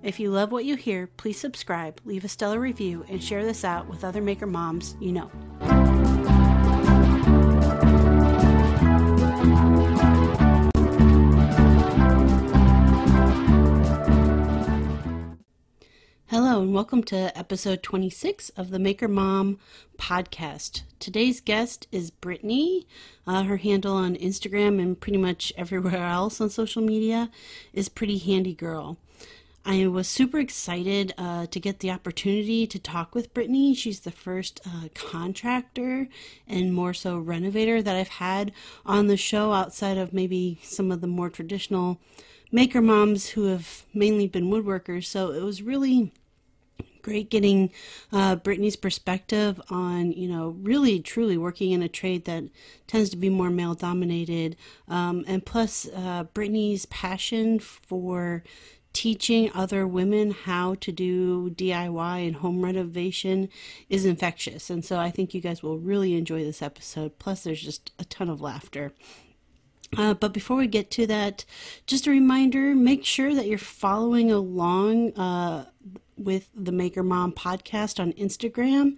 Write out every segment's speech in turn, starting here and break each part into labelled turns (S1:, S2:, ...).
S1: If you love what you hear, please subscribe, leave a stellar review, and share this out with other maker moms you know. Hello, and welcome to episode 26 of the Maker Mom podcast. Today's guest is Brittany. Uh, her handle on Instagram and pretty much everywhere else on social media is Pretty Handy Girl. I was super excited uh, to get the opportunity to talk with Brittany. She's the first uh, contractor and more so renovator that I've had on the show outside of maybe some of the more traditional maker moms who have mainly been woodworkers. So it was really great getting uh, Brittany's perspective on, you know, really truly working in a trade that tends to be more male dominated. Um, and plus, uh, Brittany's passion for teaching other women how to do DIY and home renovation is infectious. And so I think you guys will really enjoy this episode. Plus, there's just a ton of laughter. Uh, but before we get to that, just a reminder make sure that you're following along uh, with the Maker Mom podcast on Instagram.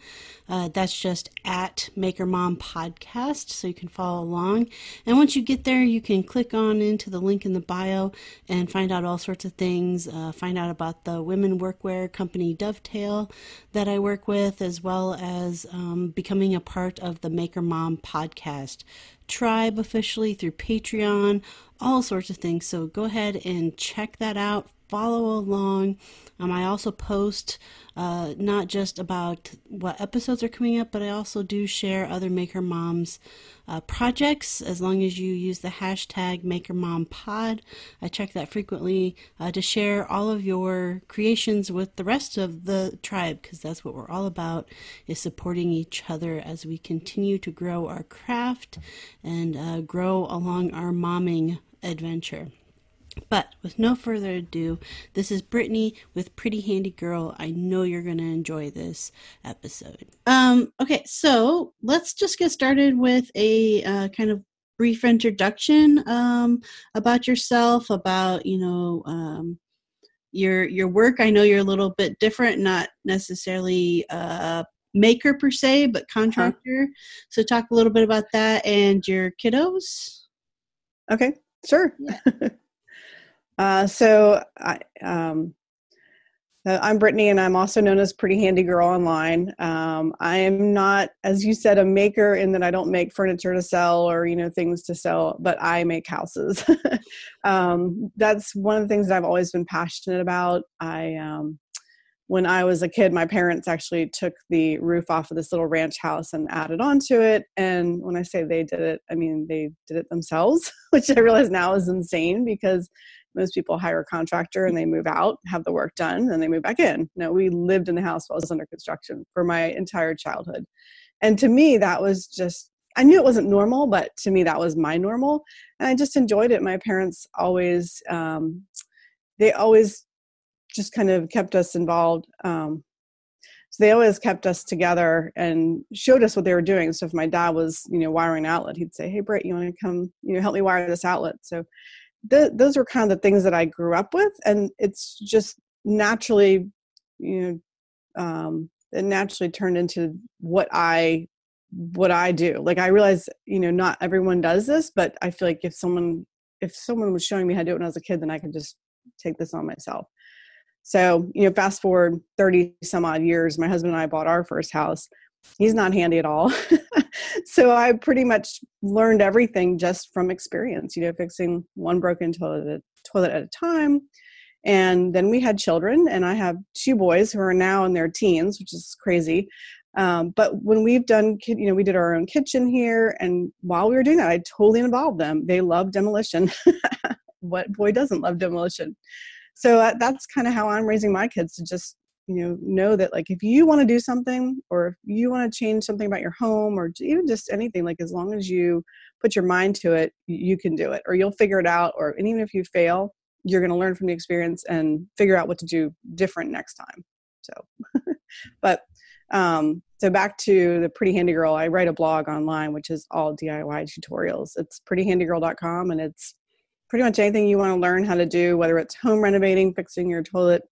S1: Uh, that's just at Maker Mom Podcast, so you can follow along. And once you get there, you can click on into the link in the bio and find out all sorts of things. Uh, find out about the women workwear company Dovetail that I work with, as well as um, becoming a part of the Maker Mom Podcast tribe officially through Patreon, all sorts of things. So go ahead and check that out follow along. Um, I also post uh, not just about what episodes are coming up, but I also do share other Maker Moms uh, projects as long as you use the hashtag MakerMomPod. I check that frequently uh, to share all of your creations with the rest of the tribe because that's what we're all about is supporting each other as we continue to grow our craft and uh, grow along our momming adventure. But with no further ado, this is Brittany with Pretty Handy Girl. I know you're going to enjoy this episode. Um, okay, so let's just get started with a uh, kind of brief introduction um, about yourself, about you know um, your your work. I know you're a little bit different, not necessarily a maker per se, but uh-huh. contractor. Uh-huh. So talk a little bit about that and your kiddos.
S2: Okay, sure. Yeah. Uh, so I, um, uh, I'm Brittany, and I'm also known as Pretty Handy Girl online. Um, I am not, as you said, a maker in that I don't make furniture to sell or you know things to sell, but I make houses. um, that's one of the things that I've always been passionate about. I um, when I was a kid, my parents actually took the roof off of this little ranch house and added onto it. And when I say they did it, I mean they did it themselves, which I realize now is insane because most people hire a contractor and they move out, have the work done, and they move back in. No, we lived in the house while it was under construction for my entire childhood. And to me, that was just, I knew it wasn't normal, but to me, that was my normal. And I just enjoyed it. My parents always, um, they always just kind of kept us involved. Um, so they always kept us together and showed us what they were doing. So if my dad was, you know, wiring an outlet, he'd say, "Hey, Britt, you want to come, you know, help me wire this outlet?" So th- those were kind of the things that I grew up with, and it's just naturally, you know, um, it naturally turned into what I what I do. Like I realize, you know, not everyone does this, but I feel like if someone if someone was showing me how to do it when I was a kid, then I could just take this on myself. So, you know, fast forward 30 some odd years, my husband and I bought our first house. He's not handy at all. so I pretty much learned everything just from experience, you know, fixing one broken toilet, toilet at a time. And then we had children, and I have two boys who are now in their teens, which is crazy. Um, but when we've done, you know, we did our own kitchen here, and while we were doing that, I totally involved them. They love demolition. what boy doesn't love demolition? So uh, that's kind of how I'm raising my kids to just you know know that like if you want to do something or if you want to change something about your home or even just anything like as long as you put your mind to it you can do it or you'll figure it out or and even if you fail you're going to learn from the experience and figure out what to do different next time so. But um so back to the pretty handy girl i write a blog online which is all diy tutorials. It's prettyhandygirl.com and it's pretty much anything you want to learn how to do whether it's home renovating fixing your toilet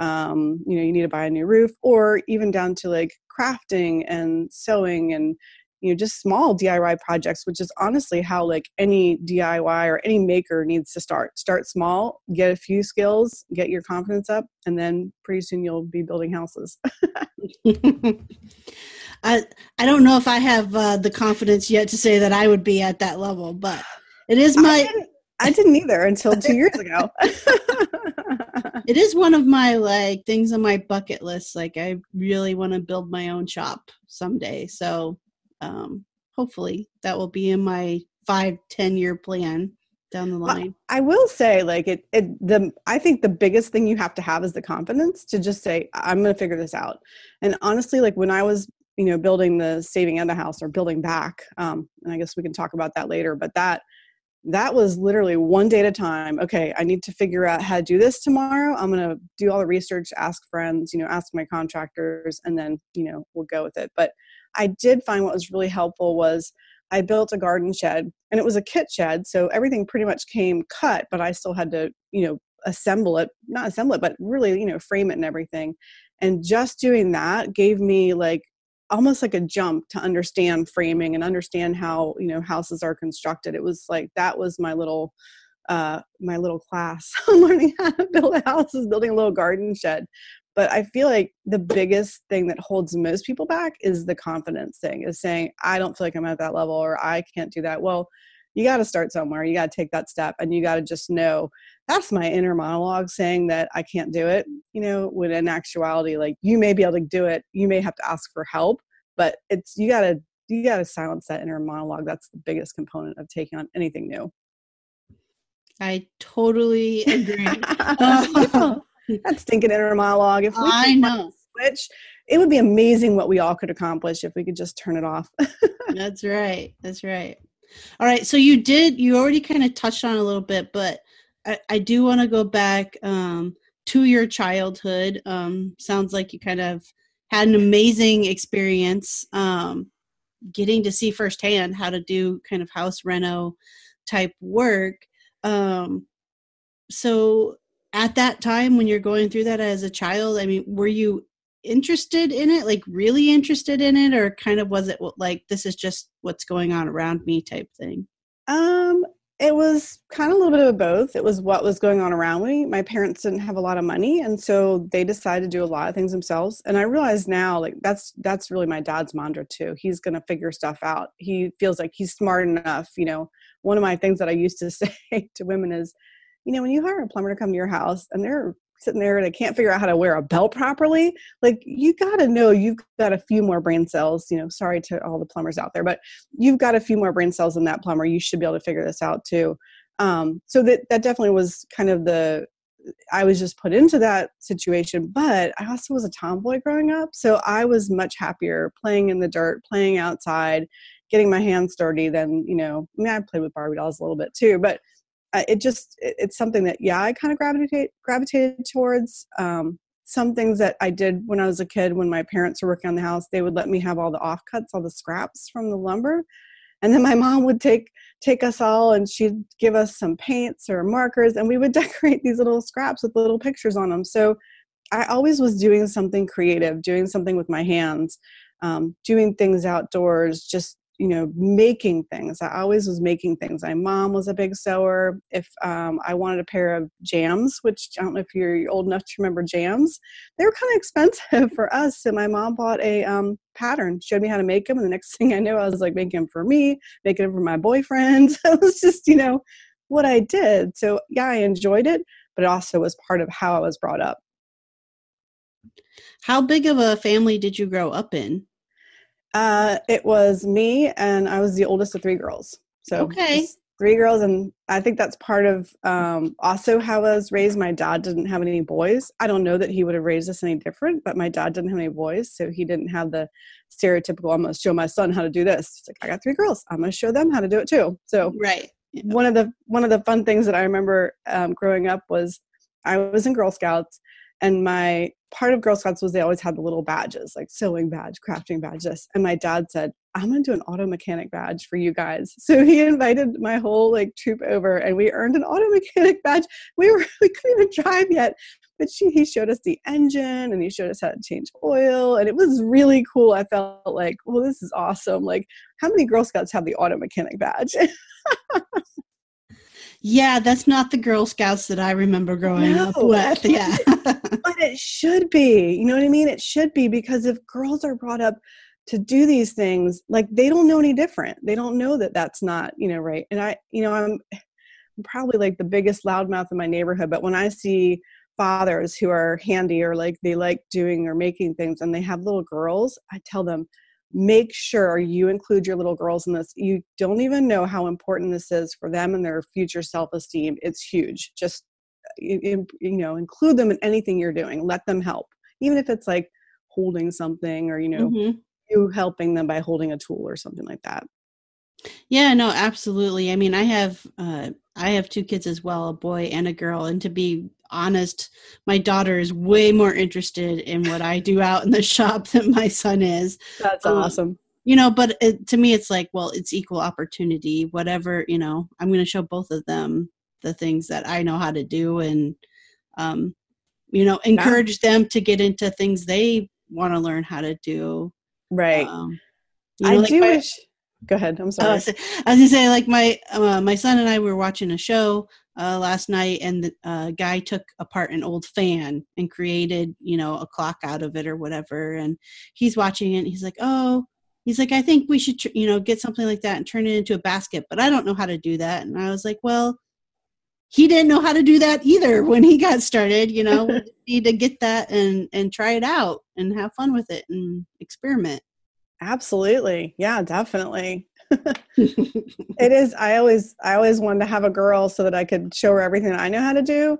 S2: um, you know you need to buy a new roof or even down to like crafting and sewing and you know just small diy projects which is honestly how like any diy or any maker needs to start. Start small get a few skills get your confidence up and then pretty soon you'll be building houses.
S1: I i don't know if i have uh, the confidence yet to say that i would be at that level but it is my
S2: I didn't, I didn't either until two years ago
S1: it is one of my like things on my bucket list. Like I really want to build my own shop someday. So um, hopefully that will be in my five, ten year plan down the line.
S2: I will say, like it, it, the I think the biggest thing you have to have is the confidence to just say, "I'm going to figure this out." And honestly, like when I was, you know, building the saving Etta house or building back, um, and I guess we can talk about that later. But that that was literally one day at a time. Okay, I need to figure out how to do this tomorrow. I'm going to do all the research, ask friends, you know, ask my contractors, and then, you know, we'll go with it. But I did find what was really helpful was I built a garden shed and it was a kit shed. So everything pretty much came cut, but I still had to, you know, assemble it, not assemble it, but really, you know, frame it and everything. And just doing that gave me like almost like a jump to understand framing and understand how you know houses are constructed. It was like that was my little uh my little class learning how to build houses building a little garden shed. But i feel like the biggest thing that holds most people back is the confidence thing is saying i don't feel like i'm at that level or i can't do that. Well you got to start somewhere you got to take that step and you got to just know that's my inner monologue saying that I can't do it, you know, when in actuality, like you may be able to do it, you may have to ask for help, but it's you gotta you gotta silence that inner monologue. That's the biggest component of taking on anything new.
S1: I totally agree.
S2: Um, that stinking inner monologue. If we
S1: I know
S2: switch, it would be amazing what we all could accomplish if we could just turn it off.
S1: That's right. That's right. All right. So you did. You already kind of touched on a little bit, but I, I do want to go back um, to your childhood. Um, sounds like you kind of had an amazing experience um, getting to see firsthand how to do kind of house reno type work. Um, so at that time when you're going through that as a child, I mean, were you interested in it, like really interested in it, or kind of was it like this is just what's going on around me type thing?
S2: Um, it was kind of a little bit of both. It was what was going on around me. My parents didn't have a lot of money, and so they decided to do a lot of things themselves. And I realize now, like that's that's really my dad's mantra too. He's going to figure stuff out. He feels like he's smart enough. You know, one of my things that I used to say to women is, you know, when you hire a plumber to come to your house and they're sitting there and I can't figure out how to wear a belt properly like you got to know you've got a few more brain cells you know sorry to all the plumbers out there but you've got a few more brain cells than that plumber you should be able to figure this out too um, so that that definitely was kind of the I was just put into that situation, but I also was a tomboy growing up. So I was much happier playing in the dirt, playing outside, getting my hands dirty than, you know, I mean, I played with Barbie dolls a little bit too, but it just it's something that yeah i kind of gravitate gravitated towards um, some things that i did when i was a kid when my parents were working on the house they would let me have all the offcuts all the scraps from the lumber and then my mom would take take us all and she'd give us some paints or markers and we would decorate these little scraps with little pictures on them so i always was doing something creative doing something with my hands um, doing things outdoors just you know making things. I always was making things. My mom was a big sewer. If um, i wanted a pair of jams which i don't know if you're old enough to remember jams they were kind of expensive for us. And my mom bought a um, pattern. Showed me how to make them and the next thing i knew i was like making them for me making them for my boyfriend. It was just you know what i did. So yeah i enjoyed it but it also was part of how i was brought up.
S1: How big of a family did you grow up in
S2: uh, it was me, and I was the oldest of three girls. So
S1: okay,
S2: three girls and i think that's part of um, also how i was raised. My dad didn't have any boys. I don't know that he would have raised us any different but my dad didn't have any boys so he didn't have the stereotypical i'm going to show my son how to do this. He's like i got three girls. I'm going to show them how to do it too. So
S1: right.
S2: Yeah. one of the one of the fun things that i remember um, growing up was i was in girl scouts and my part of girl scouts was they always had the little badges like sewing badge crafting badges and my dad said I'm gonna do an auto mechanic badge for you guys. So he invited my whole like troop over and we earned an auto mechanic badge. We were we couldn't even drive yet. But she, he showed us the engine and he showed us how to change oil and it was really cool. I felt like, well, this is awesome. Like, how many Girl Scouts have the auto mechanic badge?
S1: yeah, that's not the Girl Scouts that I remember growing no, up with. Yeah.
S2: but it should be. You know what I mean? It should be because if girls are brought up to do these things like they don't know any different they don't know that that's not you know right and i you know i'm, I'm probably like the biggest loudmouth in my neighborhood but when i see fathers who are handy or like they like doing or making things and they have little girls i tell them make sure you include your little girls in this. You don't even know how important this is for them and their future self-esteem. It's huge. Just you, you know include them in anything you're doing. Let them help. Even if it's like holding something or you know mm-hmm. you helping them by holding a tool or something like that.
S1: Yeah no absolutely. I mean i have uh i have two kids as well a boy and a girl. And to be honest my daughter is way more interested in what i do out in the shop than my son is
S2: that's um, awesome
S1: you know but it, to me it's like well it's equal opportunity whatever you know i'm going to show both of them the things that i know how to do and um you know encourage yeah. them to get into things they want to learn how to do
S2: Right. Um, know, I like do my, wish. Go ahead. I'm oh, sorry. Uh, I was
S1: gonna say, like my uh, my son and I were watching a show uh, last night, and the uh, guy took apart an old fan and created, you know, a clock out of it or whatever. And he's watching it. and He's like, "Oh, he's like, I think we should, tr- you know, get something like that and turn it into a basket." But I don't know how to do that. And I was like, "Well." He didn't know how to do that either when he got started. You know, need to get that and and try it out and have fun with it and experiment.
S2: Absolutely. Yeah, definitely. it is I always I always wanted to have a girl so that I could show her everything I know how to do.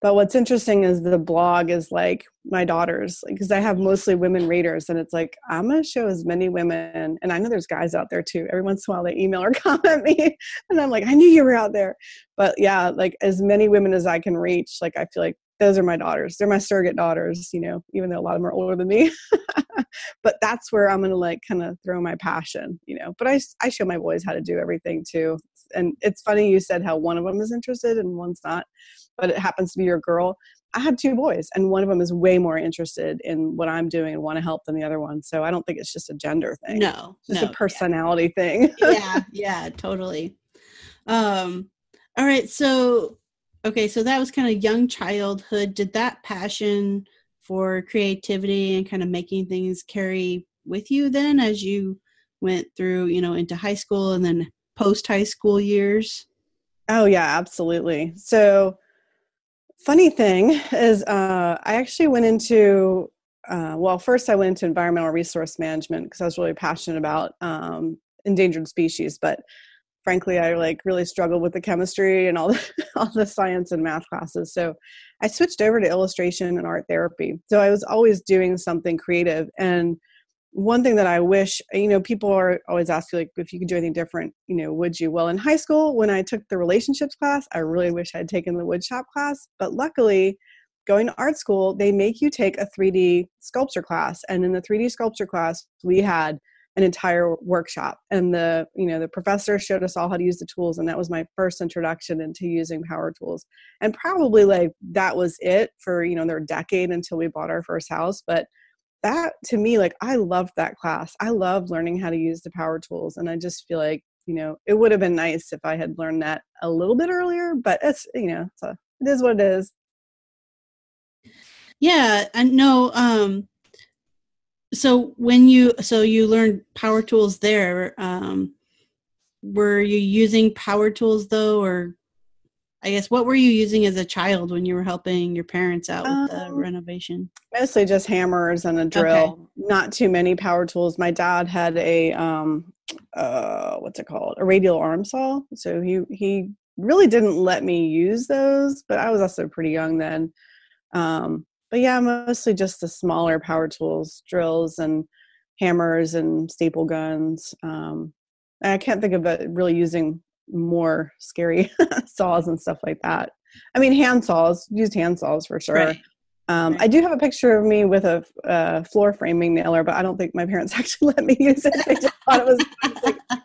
S2: But what's interesting is the blog is like my daughters because I have mostly women readers and it's like I'm to show as many women and I know there's guys out there too. Every once in a while they email or comment me and I'm like I knew you were out there. But yeah, like as many women as I can reach, like I feel like those are my daughters. They're my surrogate daughters, you know, even though a lot of them are older than me. but that's where I'm going to like kind of throw my passion, you know. But I, I show my boys how to do everything too. And it's funny you said how one of them is interested and one's not, but it happens to be your girl. I have two boys, and one of them is way more interested in what I'm doing and want to help than the other one. So I don't think it's just a gender thing.
S1: No,
S2: it's just
S1: no,
S2: a personality yeah. thing.
S1: yeah, yeah, totally. Um, all right, so okay, so that was kind of young childhood. Did that passion for creativity and kind of making things carry with you then as you went through, you know, into high school and then post high school years?
S2: Oh yeah, absolutely. So funny thing is uh, I actually went into uh, well, first I went into environmental resource management because I was really passionate about um, endangered species, but frankly i like really struggled with the chemistry and all the, all the science and math classes. So i switched over to illustration and art therapy. So i was always doing something creative. And one thing that i wish you know people are always asking like if you could do anything different you know would you? Well in high school when i took the relationships class i really wish i'd taken the woodshop class. But luckily going to art school they make you take a 3d sculpture class. And in the 3d sculpture class we had an entire workshop. And the you know the professor showed us all how to use the tools and that was my first introduction into using power tools. And probably like that was it for you know their decade until we bought our first house. But that to me like i loved that class. I loved learning how to use the power tools and i just feel like you know it would have been nice if i had learned that a little bit earlier but it's you know it's a, it is what it is.
S1: Yeah and no um so when you so you learned power tools there um were you using power tools though or i guess what were you using as a child when you were helping your parents out with the um, renovation
S2: mostly just hammers and a drill okay. not too many power tools my dad had a um uh, what's it called? A radial arm saw. So he he really didn't let me use those, but I was also pretty young then. Um, but yeah, mostly just the smaller power tools, drills and hammers and staple guns. Um, I can't think of it really using more scary saws and stuff like that. I mean, hand saws, used hand saws for sure. Right. Um. I do have a picture of me with a uh, floor framing nailer, but I don't think my parents actually let me use it. I just thought it was, like,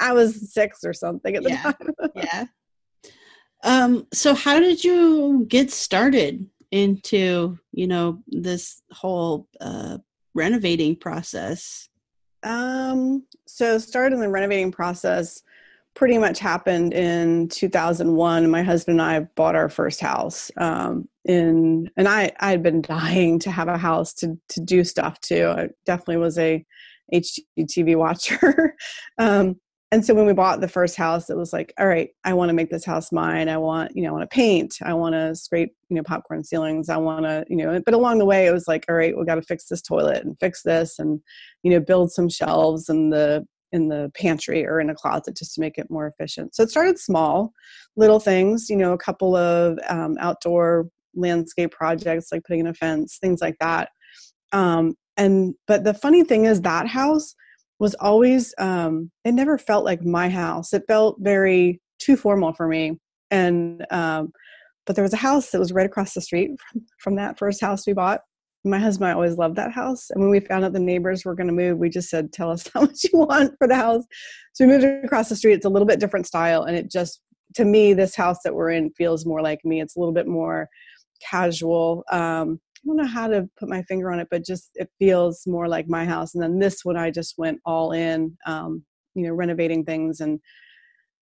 S2: I was six or something at the
S1: yeah.
S2: time.
S1: yeah. Um, so how did you get started into, you know, this whole uh, renovating process?
S2: Um, so starting the renovating process pretty much happened in 2001 my husband and i bought our first house um, in and i i had been dying to have a house to to do stuff to. i definitely was a hgtv watcher um, and so when we bought the first house it was like all right i want to make this house mine i want you know i want to paint i want to scrape you know popcorn ceilings i want to you know but along the way it was like all right we got to fix this toilet and fix this and you know build some shelves and the in the pantry or in a closet just to make it more efficient. So it started small, little things, you know, a couple of um, outdoor landscape projects like putting in a fence, things like that. Um, and but the funny thing is that house was always um, it never felt like my house. It felt very too formal for me. And um, but there was a house that was right across the street from, from that first house we bought my husband I always loved that house. And when we found out the neighbors were going to move, we just said, "Tell us how much you want for the house." So we moved across the street. It's a little bit different style, and it just to me, this house that we're in feels more like me. It's a little bit more casual. Um, don't know how to put my finger on it, but just it feels more like my house. And then this one, I just went all in, um, you know, renovating things. And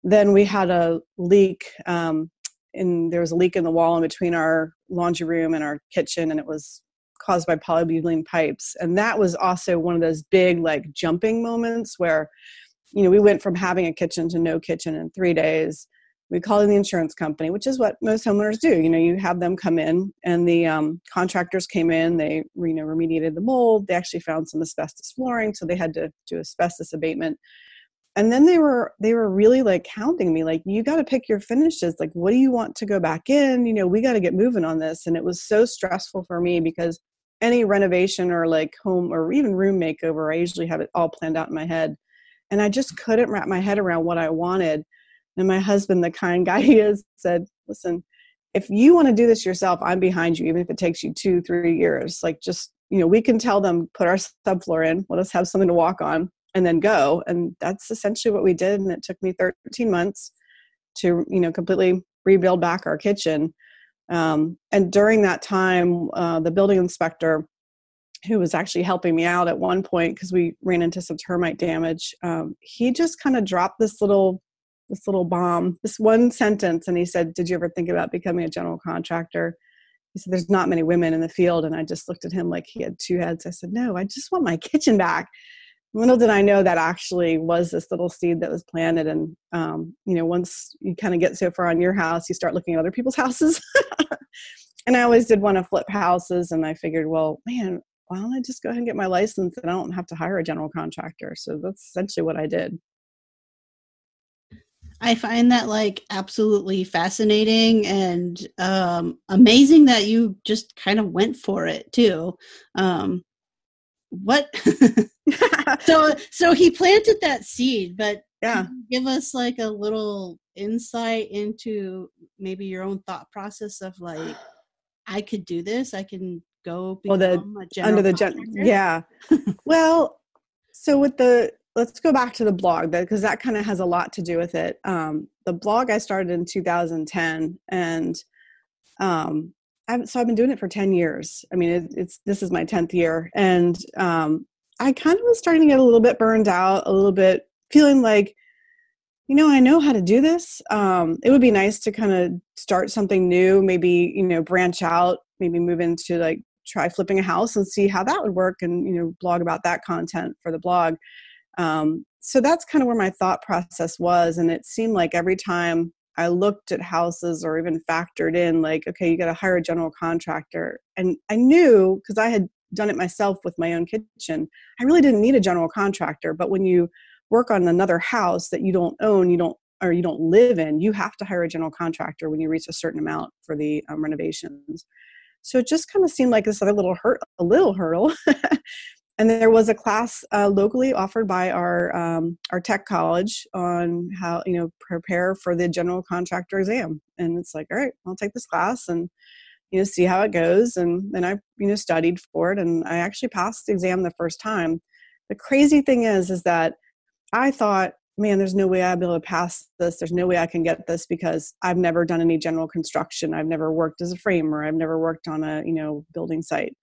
S2: then we had a leak, um, and there was a leak in the wall in between our laundry room and our kitchen, and it was caused by polybutylene pipes. And that was also one of those big, like, jumping moments where, you know, we went from having a kitchen to no kitchen in three days. We called in the insurance company, which is what most homeowners do. You know, you have them come in, and the um, contractors came in. They, you know, remediated the mold. They actually found some asbestos flooring, so they had to do asbestos abatement and then they were they were really like hounding me like you got to pick your finishes like what do you want to go back in you know we got to get moving on this and it was so stressful for me because any renovation or like home or even room makeover i usually have it all planned out in my head and i just couldn't wrap my head around what i wanted and my husband the kind guy he is said listen if you want to do this yourself i'm behind you even if it takes you two three years. Like just you know we can tell them put our subfloor in let us have something to walk on and then go. And that's essentially what we did and it took me 13 months to you know completely rebuild back our kitchen. Um, and during that time uh, the building inspector who was actually helping me out at one point because we ran into some termite damage um, he just kind of dropped this little this little bomb this one sentence and he said did you ever think about becoming a general contractor he said there's not many women in the field and i just looked at him like he had two heads i said no i just want my kitchen back little did I know that actually was this little seed that was planted. And, um, you know, once you kind of get so far on your house, you start looking at other people's houses. and I always did want to flip houses. And I figured, well, man, why don't I just go ahead and get my license and I don't have to hire a general contractor? So that's essentially what I did.
S1: I find that like absolutely fascinating and um, amazing that you just kind of went for it too. Um, what so so he planted that seed but yeah. give us like a little insight into maybe your own thought process of like i could do this. I can go
S2: oh, the, under the gen- yeah. Well so with the let's go back to the blog because that kind of has a lot to do with it um, the blog i started in 2010 and um, I've, so I've been doing it for 10 years. I mean, it, it's, this is my 10th year. And um, I kind of was starting to get a little bit burned out, a little bit feeling like, you know, I know how to do this. Um, it would be nice to kind of start something new, maybe, you know, branch out, maybe move into like try flipping a house and see how that would work and, you know, blog about that content for the blog. Um, so that's kind of where my thought process was. And it seemed like every time I looked at houses or even factored in, like, okay, you got to hire a general contractor. And I knew because I had done it myself with my own kitchen, I really didn't need a general contractor. But when you work on another house that you don't own, you don't or you don't live in, you have to hire a general contractor when you reach a certain amount for the um, renovations. So it just kind of seemed like this other little hurt, a little hurdle. and there was a class uh, locally offered by our um, our tech college on how you know prepare for the general contractor exam. And it's like, all right, I'll take this class and you know see how it goes. And then I you know studied for it, and I actually passed the exam the first time. The crazy thing is, is that I thought man, there's no way I'll be able to pass this. There's no way I can get this because I've never done any general construction. I've never worked as a framer. I've never worked on a, you know, building site.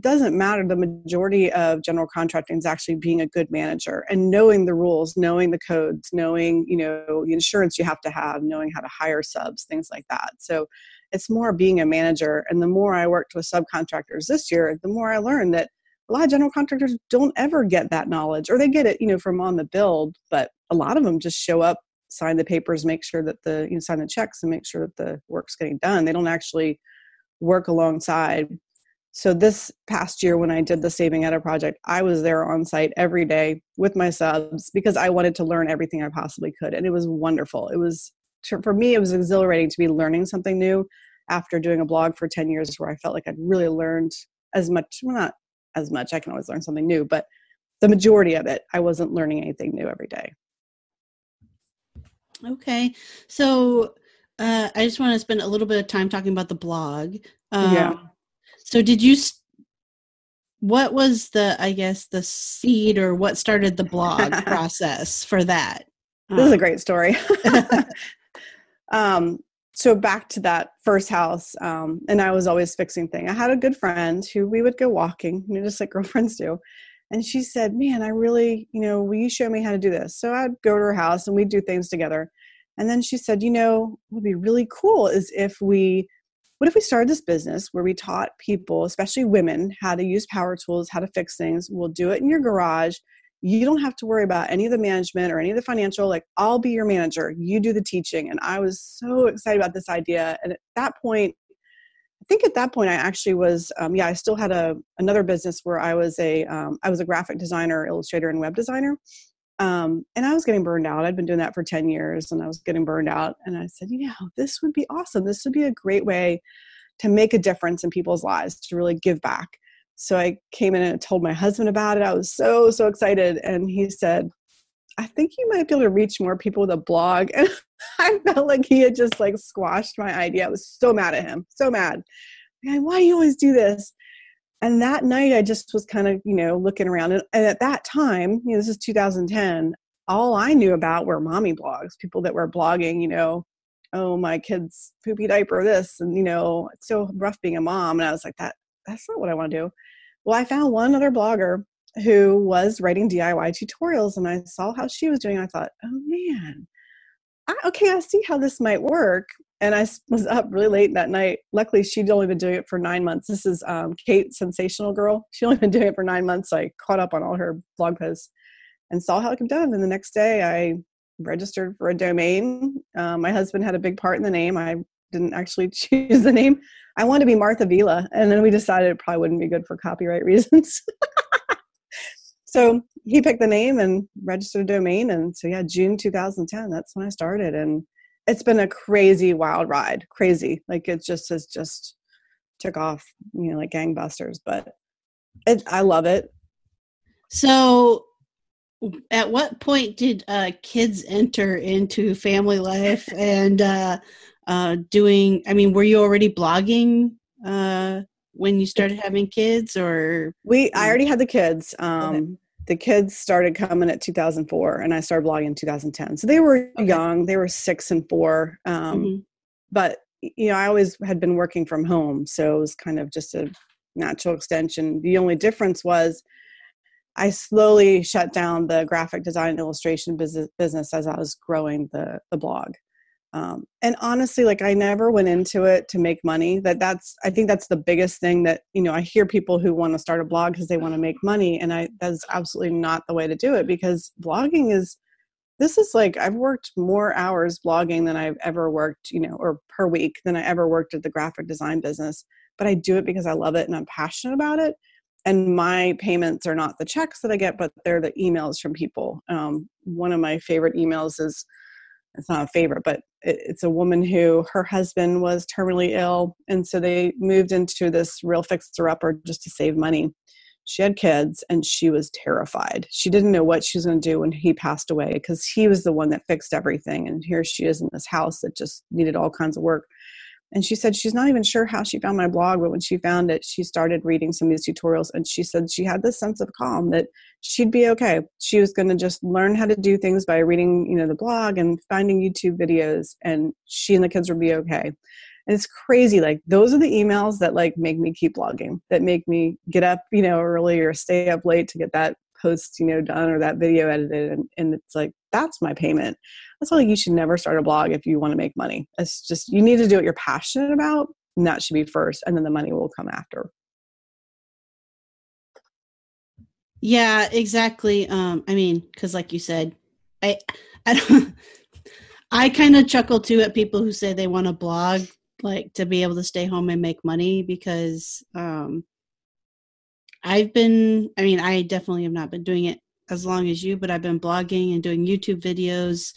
S2: Doesn't matter. The majority of general contracting is actually being a good manager and knowing the rules, knowing the codes, knowing, you know, the insurance you have to have, knowing how to hire subs, things like that. So it's more being a manager. And the more I worked with subcontractors this year, the more I learned that a lot of general contractors don't ever get that knowledge or they get it you know from on the build but a lot of them just show up sign the papers make sure that the you know sign the checks and make sure that the work's getting done they don't actually work alongside so this past year when i did the saving Etta project i was there on site every day with my subs because i wanted to learn everything i possibly could and it was wonderful it was for me it was exhilarating to be learning something new after doing a blog for 10 years where i felt like i'd really learned as much well, not as much. I can always learn something new, but the majority of it, I wasn't learning anything new every day.
S1: Okay. So uh, I just want to spend a little bit of time talking about the blog. Um, yeah. So did you, what was the, I guess, the seed or what started the blog process for that?
S2: This is a um, great story. um, so back to that first house um, and i was always fixing things i had a good friend who we would go walking you know just like girlfriends do and she said man i really you know will you show me how to do this so i'd go to her house and we'd do things together and then she said you know what would be really cool is if we what if we started this business where we taught people especially women how to use power tools how to fix things? We'll do it in your garage. You don't have to worry about any of the management or any of the financial like i'll be your manager. You do the teaching. And i was so excited about this idea. And at that point i think at that point i actually was um, yeah i still had a another business where i was a um, I was a graphic designer illustrator and web designer um, and i was getting burned out i'd been doing that for 10 years and i was getting burned out and i said you know this would be awesome this would be a great way to make a difference in people's lives to really give back so I came in and told my husband about it. I was so, so excited. And he said, I think you might be able to reach more people with a blog. And I felt like he had just like squashed my idea. I was so mad at him, so mad. Man, why do you always do this? And that night I just was kind of, you know, looking around. And, and at that time, you know, this is 2010, all I knew about were mommy blogs, people that were blogging, you know, oh, my kid's poopy diaper, this, and, you know, it's so rough being a mom. And I was like, that, that's not what I want to do. Well, I found one other blogger who was writing DIY tutorials and I saw how she was doing. I thought, oh man, I, okay, I see how this might work. And I was up really late that night. Luckily, she'd only been doing it for nine months. This is um, Kate, Centsational Girl. She'd only been doing it for nine months. So I caught up on all her blog posts and saw how it could be done. And the next day, I registered for a domain. Um, my husband had a big part in the name. I didn't actually choose the name. I wanted to be Martha Vila, and then we decided it probably wouldn't be good for copyright reasons. so he picked the name and registered a domain, and so yeah, June 2010. That's when I started, and it's been a crazy wild ride. Crazy, like it just has just took off, you know, like gangbusters. But it, I love it.
S1: So at what point did uh, kids enter into family life and uh, uh, doing i mean were you already blogging uh, when you started having kids or
S2: we i already had the kids um, okay. The kids started coming at 2004 and i started blogging in 2010 so they were okay. young they were six and four um, mm-hmm. but you know i always had been working from home so it was kind of just a natural extension the only difference was I slowly shut down the graphic design and illustration business, business as I was growing the, the blog um, and honestly like i never went into it to make money that that's i think that's the biggest thing that you know i hear people who want to start a blog because they want to make money and i that's absolutely not the way to do it because blogging is this is like i've worked more hours blogging than i've ever worked you know or per week than i ever worked at the graphic design business but i do it because i love it and i'm passionate about it and my payments are not the checks that I get, but they're the emails from people. Um, one of my favorite emails is it's not a favorite, but it, it's a woman who her husband was terminally ill, and so they moved into this real fixer upper just to save money. She had kids, and she was terrified. She didn't know what she was going to do when he passed away because he was the one that fixed everything, and here she is in this house that just needed all kinds of work and she said she's not even sure how she found my blog but when she found it she started reading some of these tutorials and she said she had this sense of calm that she'd be okay. She was going to just learn how to do things by reading you know the blog and finding youtube videos and she and the kids would be okay. And it's crazy like those are the emails that like make me keep blogging that make me get up you know early or stay up late to get that post you know done or that video edited and, and it's like that's my payment that's why like, you should never start a blog if you want to make money. It's just you need to do what you're passionate about and that should be first and then the money will come after.
S1: Yeah exactly um i mean because like you said i i i kind of chuckle too at people who say they want to blog like to be able to stay home and make money because um I've been, I mean, I definitely have not been doing it as long as you, but I've been blogging and doing YouTube videos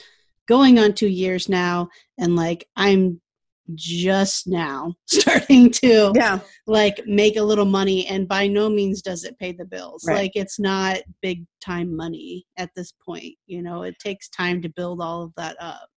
S1: going on two years now. And like, I'm just now starting to
S2: yeah
S1: like make a little money and by no means does it pay the bills right. like it's not big time money at this point you know it takes time to build all of that up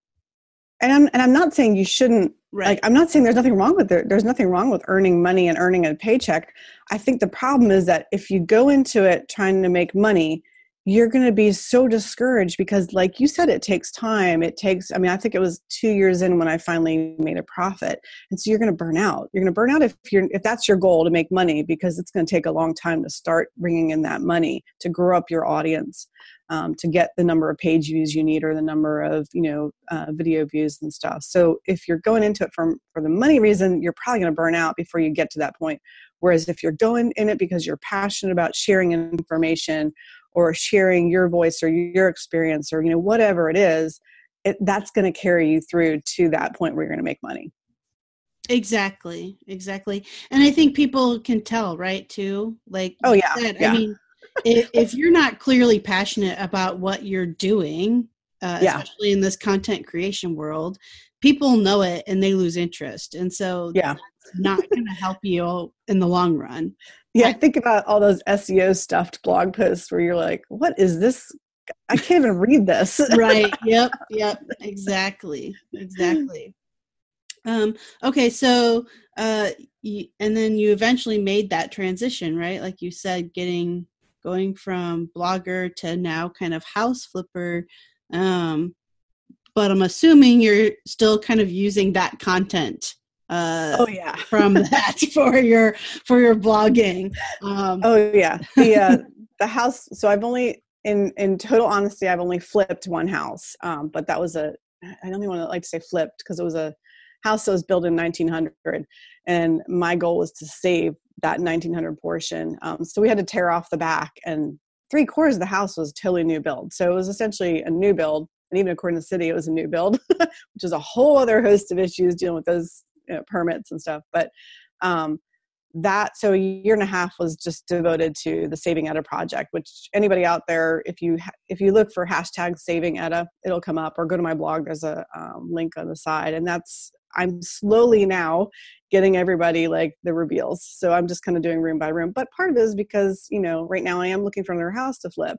S2: and i'm and i'm not saying you shouldn't Right. Like I'm not saying there's nothing wrong with it. There's nothing wrong with earning money and earning a paycheck. I think the problem is that if you go into it trying to make money, you're going to be so discouraged because like you said it takes time. It takes I mean I think it was 2 years in when I finally made a profit. And so you're going to burn out. You're going to burn out if you're if that's your goal to make money because it's going to take a long time to start bringing in that money to grow up your audience um, to get the number of page views you need or the number of you know uh, video views and stuff so if you're going into it for, for the money reason you're probably going to burn out before you get to that point whereas if you're going in it because you're passionate about sharing information or sharing your voice or your experience or you know whatever it is it, that's going to carry you through to that point where you're going to make money
S1: exactly exactly and i think people can tell right too like
S2: oh yeah, said, yeah.
S1: i mean if, if, you're not clearly passionate about what you're doing, uh, yeah. especially in this content creation world, people know it and they lose interest. And so
S2: yeah.
S1: not going to help you in the long run.
S2: Yeah, I think about all those SEO stuffed blog posts where you're like, what is this? I can't even read this.
S1: right. Yep. Yep. Exactly. Exactly. Um, okay. So, uh, and then you eventually made that transition, right? Like you said, getting going from blogger to now kind of house flipper. Um, but I'm assuming you're still kind of using that content.
S2: Uh, oh yeah,
S1: from that for your for your blogging. Um,
S2: oh yeah, the uh, the house. So I've only in in total honesty, I've only flipped one house, um, but that was a I don't even want to like to say flipped because it was a house that was built in 1900 and my goal was to save that 1900 portion. Um, so we had to tear off the back, and three quarters of the house was totally new build. So it was essentially a new build, and even according to the city, it was a new build, which is a whole other host of issues dealing with those you know, permits and stuff. But um, that so a year and a half was just devoted to the saving Etta project which anybody out there if you if you look for hashtag saving Etta it'll come up or go to my blog there's a um, link on the side and that's i'm slowly now getting everybody like the reveals. So I'm just kind of doing room by room. But part of it is because, you know, right now I am looking for another house to flip.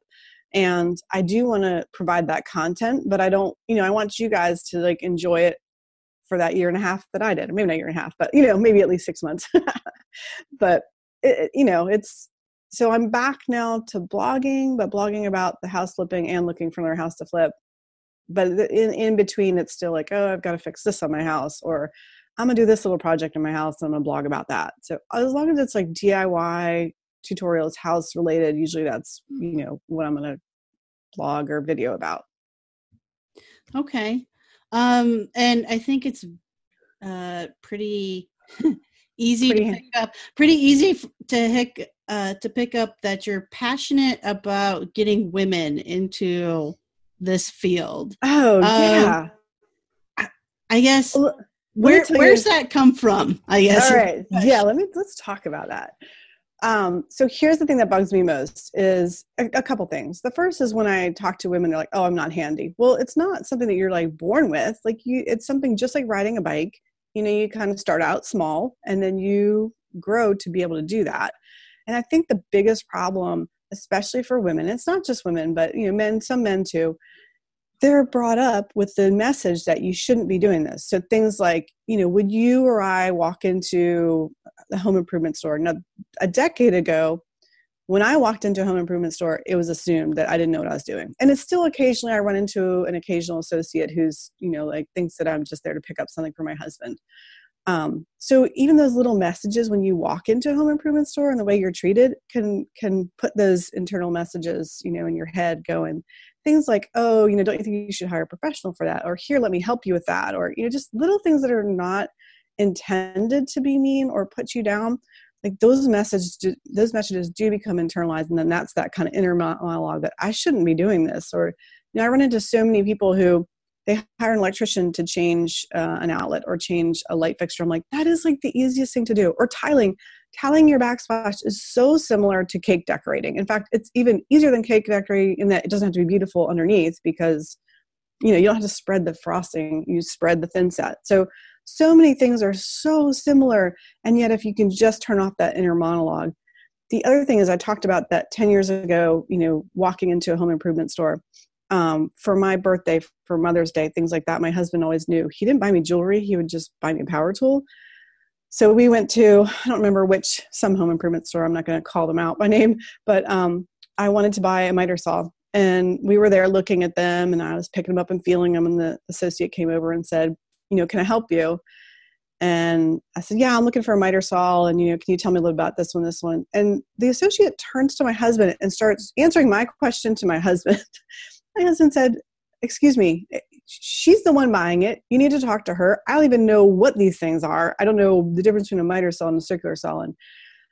S2: And I do want to provide that content, but I don't, you know, I want you guys to like enjoy it for that year and a half that I did. Maybe not year and a half, but you know, maybe at least six months. but it, you know, it's so I'm back now to blogging, but blogging about the house flipping and looking for another house to flip. But in in between, it's still like, oh, I've got to fix this on my house, or I'm gonna do this little project in my house and I'm gonna blog about that. So as long as it's like DIY tutorials, house related, usually that's you know what I'm gonna blog or video about.
S1: Okay, um, and I think it's uh, pretty easy pretty, to pick up. Pretty easy to hick, uh, to pick up that you're passionate about getting women into this field.
S2: Oh um, yeah.
S1: I, I guess. Well, where where's you, that come from? I guess.
S2: All right. Yeah. Let me let's talk about that. Um, so here's the thing that bugs me most is a, a, couple things. The first is when I talk to women, they're like, "Oh, I'm not handy." Well, it's not something that you're like born with. Like you, it's something just like riding a bike. You know, you kind of start out small and then you grow to be able to do that. And I think the biggest problem, especially for women, it's not just women, but you know, men, some men too, they're brought up with the message that you shouldn't be doing this. So things like, you know, would you or I walk into the home improvement store? Now, a decade ago, when I walked into a home improvement store, it was assumed that I didn't know what I was doing. And it's still occasionally I run into an occasional associate who's, you know, like thinks that I'm just there to pick up something for my husband. Um, so even those little messages when you walk into a home improvement store and the way you're treated can can put those internal messages, you know, in your head going things like, oh, you know, don't you think you should hire a professional for that? Or here, let me help you with that. Or, you know, just little things that are not intended to be mean or put you down. Like those messages, do, those messages do become internalized, and then that's that kind of inner monologue that I shouldn't be doing this. Or, you know, I run into so many people who they hire an electrician to change uh, an outlet or change a light fixture. I'm like, that is like the easiest thing to do. Or tiling. Tiling your backsplash is so similar to cake decorating. In fact, it's even easier than cake decorating in that it doesn't have to be beautiful underneath because you know you don't have to spread the frosting. You spread the thin set. So so many things are so similar, and yet if you can just turn off that inner monologue. The other thing is I talked about that 10 years ago, you know, walking into a home improvement store um, for my birthday, for Mother's Day, things like that. My husband always knew he didn't buy me jewelry; he would just buy me a power tool. So we went to I don't remember which some home improvement store. I'm not going to call them out by name, but um, I wanted to buy a miter saw, and we were there looking at them, and I was picking them up and feeling them, and the associate came over and said, "You know, can I help you?" And I said, Yeah, I'm looking for a miter saw. And, you know, can you tell me a little about this one, this one? And the associate turns to my husband and starts answering my question to my husband. My husband said, Excuse me, she's the one buying it. You need to talk to her. I don't even know what these things are. I don't know the difference between a miter saw and a circular saw. And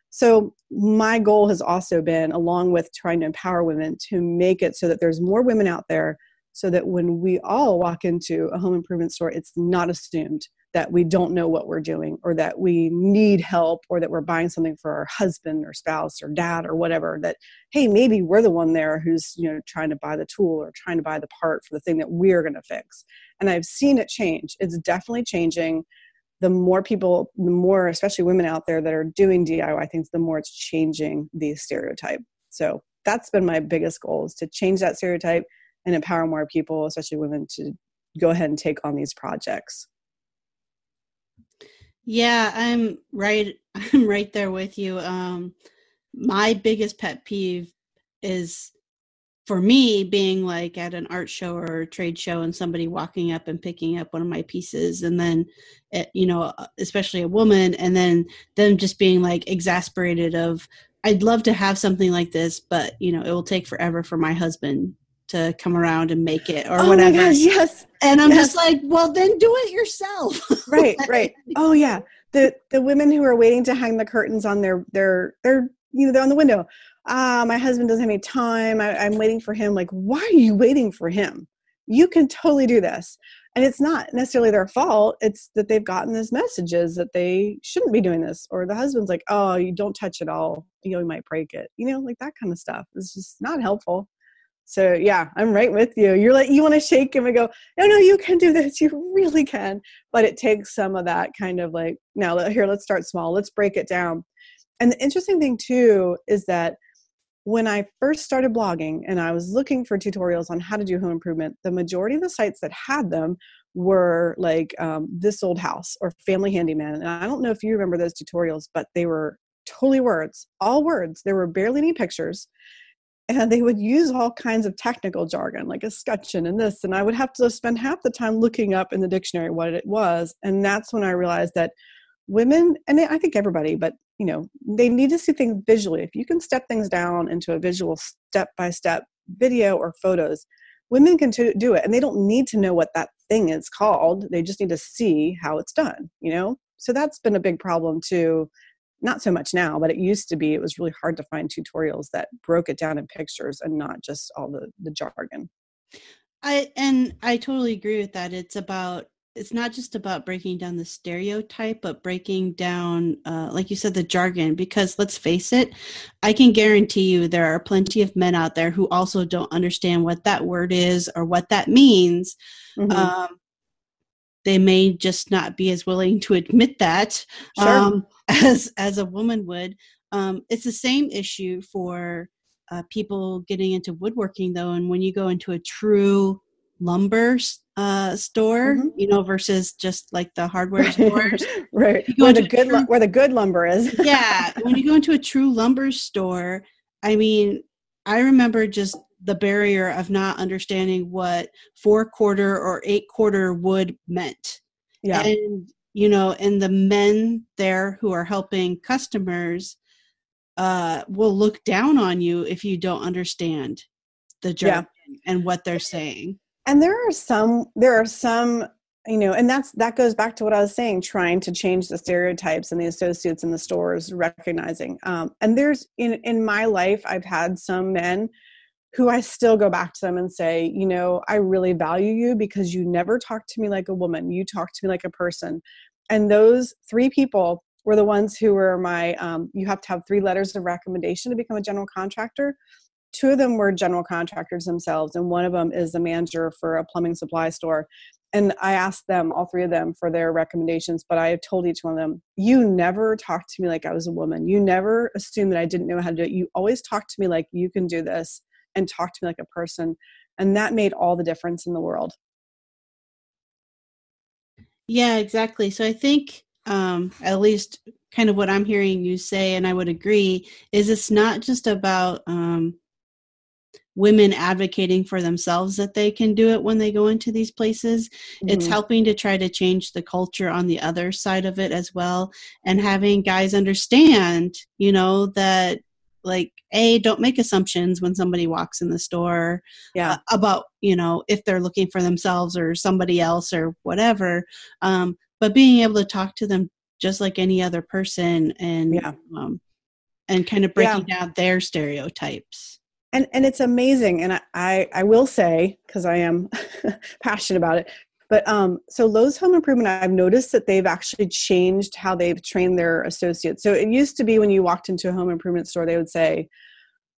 S2: so, my goal has also been, along with trying to empower women, to make it so that there's more women out there so that when we all walk into a home improvement store, it's not assumed that we don't know what we're doing or that we need help or that we're buying something for our husband or spouse or dad or whatever that hey maybe we're the one there who's you know trying to buy the tool or trying to buy the part for the thing that we're going to fix. And i've seen it change. It's definitely changing. The more people the more especially women out there that are doing diy things the more it's changing the stereotype. So that's been my biggest goal is to change that stereotype and empower more people especially women to go ahead and take on these projects
S1: yeah, I'm right. I'm right there with you. Um, my biggest pet peeve is for me being like at an art show or trade show and somebody walking up and picking up one of my pieces and then it, eh, you know uh, especially a woman and then them just being like exasperated of i'd love to have something like this but you know it will take forever for my husband to come around and make it or oh whatever. Gosh,
S2: yes.
S1: And I'm yes. just like, well, then do it yourself.
S2: right, right. Oh yeah. The the women who are waiting to hang the curtains on their their their you know they're on the window. Ah, my husband doesn't have any time. I, I'm waiting for him. Like, why are you waiting for him? You can totally do this. And it's not necessarily their fault. It's that they've gotten these messages that they shouldn't be doing this. Or the husband's like, oh, you don't touch it all. You know, you might break it. You know, like that kind of stuff. It's just not helpful. So yeah, I'm right with you. You're like you want to shake him and go, no, no, you can do this. You really can. But it takes some of that kind of like, now here, let's start small. Let's break it down. And the interesting thing too is that when I first started blogging and I was looking for tutorials on how to do home improvement, the majority of the sites that had them were like um, this old house or family handyman. And I don't know if you remember those tutorials, but they were totally words, all words. There were barely any pictures and they would use all kinds of technical jargon like escutcheon and this and i would have to spend half the time looking up in the dictionary what it was and that's when i realized that women and i think everybody but you know they need to see things visually. If you can step things down into a visual step by step video or photos women can do it and they don't need to know what that thing is called. They just need to see how it's done you know? So that's been a big problem too not so much now, but it used to be. It was really hard to find tutorials that broke it down in pictures and not just all the the jargon.
S1: I and I totally agree with that. It's about it's not just about breaking down the stereotype, but breaking down, uh, like you said, the jargon. Because let's face it, I can guarantee you there are plenty of men out there who also don't understand what that word is or what that means. Mm-hmm. Um, they may just not be as willing to admit that sure. um, as as a woman would. Um, it's the same issue for uh, people getting into woodworking, though, and when you go into a true lumber uh, store, mm-hmm. you know, versus just like the hardware stores.
S2: right. Where the good true, where the good lumber is.
S1: yeah. When you go into a true lumber store, I mean, I remember just the barrier of not understanding what four quarter or eight quarter wood meant. Yeah. And you know, and the men there who are helping customers uh will look down on you if you don't understand the jargon yeah. and what they're saying
S2: and there are some there are some you know and that's that goes back to what i was saying trying to change the stereotypes and the associates in the stores recognizing um, and there's in in my life i've had some men who i still go back to them and say you know i really value you because you never talk to me like a woman. You talk to me like a person. And those three people were the ones who were my um, you have to have three letters of recommendation to become a general contractor. Two of them were general contractors themselves and one of them is a manager for a plumbing supply store. And i asked them all three of them for their recommendations but i have told each one of them you never talked to me like i was a woman. You never assumed that i didn't know how to do it. You always talked to me like you can do this and talk to me like a person and that made all the difference in the world
S1: yeah exactly so i think um, at least kind of what i'm hearing you say and i would agree is it's not just about um, women advocating for themselves that they can do it when they go into these places. Mm-hmm. It's helping to try to change the culture on the other side of it as well and having guys understand, you know, that like a don't make assumptions when somebody walks in the store yeah. Uh, about you know if they're looking for themselves or somebody else or whatever um, but being able to talk to them just like any other person and yeah. um, and kind of breaking yeah. down their stereotypes
S2: and and it's amazing and i i, I will say because i am passionate about it but um, so Lowe's Home Improvement, I've noticed that they've actually changed how they've trained their associates. So it used to be when you walked into a home improvement store, they would say,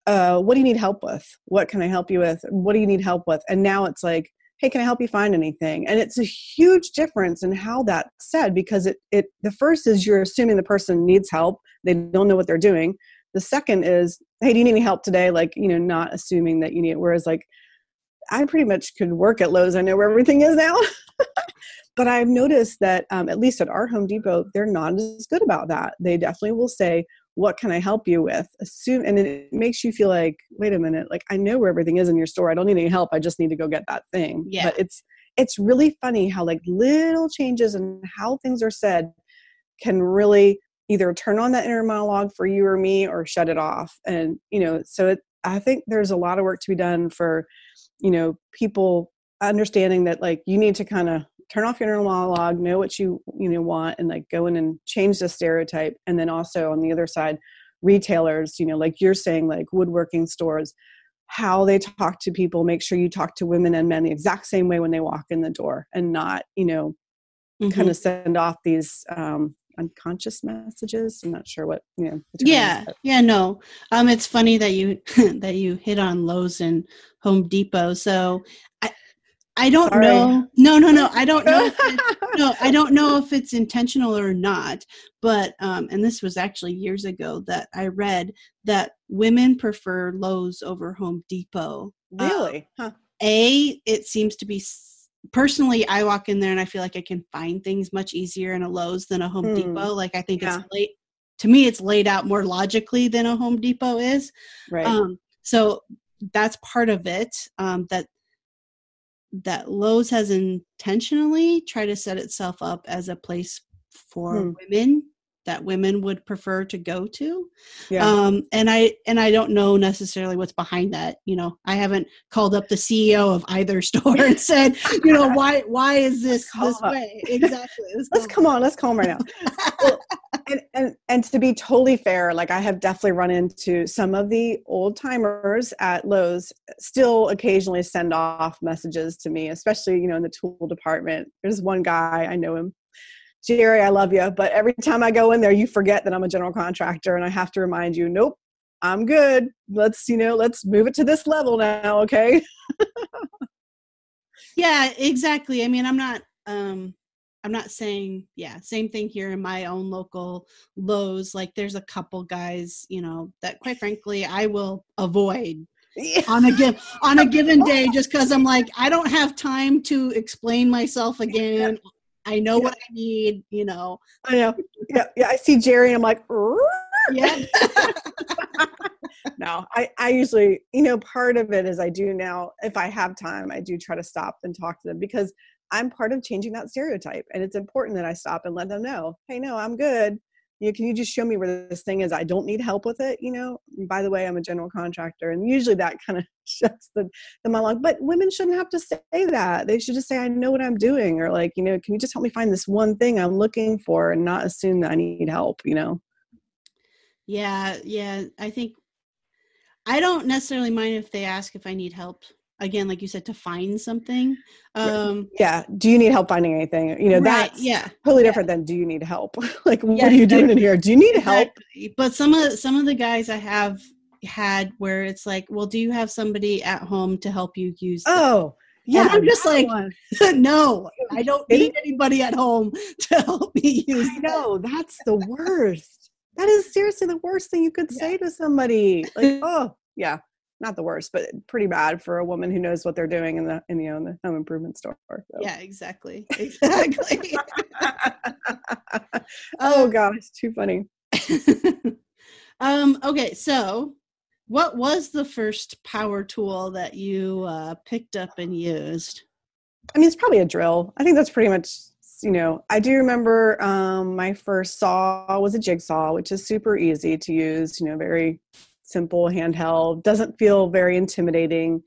S2: uh, "What do you need help with? What can I help you with? What do you need help with?" And now it's like, "Hey, can I help you find anything?" And it's a huge difference in how that's said because it it the first is you're assuming the person needs help, they don't know what they're doing, the second is, hey, do you need any help today? Like, you know, not assuming that you need it. Whereas, like, I pretty much could work at Lowe's. I know where everything is now. but I've noticed that, um, at least at our Home Depot, they're not as good about that. They definitely will say, what can I help you with? Assume, and it makes you feel like, wait a minute, like I know where everything is in your store. I don't need any help. I just need to go get that thing. Yeah. But it's it's really funny how like little changes and how things are said can really either turn on that inner monologue for you or me or shut it off and you know so it, i think there's a lot of work to be done for you know people understanding that like you need to kind of turn off your inner monologue know what you you know want and like go in and change the stereotype and then also on the other side retailers you know like you're saying like woodworking stores how they talk to people make sure you talk to women and men the exact same way when they walk in the door and not you know mm-hmm. kind of send off these um, unconscious messages. I'm not sure what you know
S1: yeah yeah no. Um it's funny that you that you hit on lowes and home depot. So i i don't Sorry. know. No no no i don't know no i don't know if it's intentional or not but um and this was actually years ago that i read that women prefer lowes over home depot.
S2: Really?
S1: huh. a it seems to be personally i walk in there and i feel like i can find things much easier in a lowes than a home hmm. depot like i think yeah. it's late to me it's laid out more logically than a home depot is right um, so that's part of it um, that that lowes has intentionally tried to set itself up as a place for hmm. women that women would prefer to go to.
S2: Yeah.
S1: um and i and i don't know necessarily what's behind that you know i haven't called up the ceo of either store and said you know why why is this this
S2: up.
S1: way? Exactly.
S2: Let's come on let's call calm right now. Well, and, and and to be totally fair like i have definitely run into some of the old timers at lowes still occasionally send off messages to me especially you know in the tool department. There's one guy i know him jerry i love you but every time i go in there you forget that i'm a general contractor and i have to remind you nope i'm good. Let's you know let's move it to this level now okay?
S1: Yeah exactly. I mean i'm not um i'm not saying yeah same thing here in my own local Lowe's like there's a couple guys you know that quite frankly i will avoid on a given on a given day just because i'm like i don't have time to explain myself again i know what i need you know.
S2: I know. Yeah yeah i see jerry and i'm like
S1: yeah.
S2: No I, I usually you know part of it is i do now if i have time i do try to stop and talk to them because i'm part of changing that stereotype and it's important that i stop and let them know hey no i'm good you can you just show me where this thing is? I don't need help with it you know? And by the way i'm a general contractor and usually that kind of shuts the, them along but women shouldn't have to say that. They should just say i know what i'm doing or like you know can you just help me find this one thing i'm looking for and not assume that i need help you know?
S1: Yeah yeah i think i don't necessarily mind if they ask if i need help again like you said to find something um
S2: yeah do you need help finding anything you know
S1: right,
S2: that's
S1: yeah
S2: totally
S1: Yeah.
S2: different than do you need help like
S1: Yeah,
S2: what are you doing in here do you need help
S1: Exactly. But some of some of the guys I have had where it's like, well, do you have somebody at home to help you use? this?
S2: oh yeah
S1: I'm just like,
S2: one.
S1: no, I don't need anybody at home to help me use.
S2: i know that's the worst that is seriously the worst thing you could
S1: Yeah.
S2: say to somebody like oh yeah not the worst but pretty bad for a woman who knows what they're doing in the in the, in the home improvement store so.
S1: Yeah, exactly, exactly.
S2: oh
S1: Uh,
S2: gosh too funny
S1: um. Okay, so what was the first power tool that you uh, picked up and used?
S2: I mean, it's probably a drill. I think that's pretty much, you know, I do remember um, my first saw was a jigsaw, which is super easy to use, you know, very simple, handheld, doesn't feel very intimidating.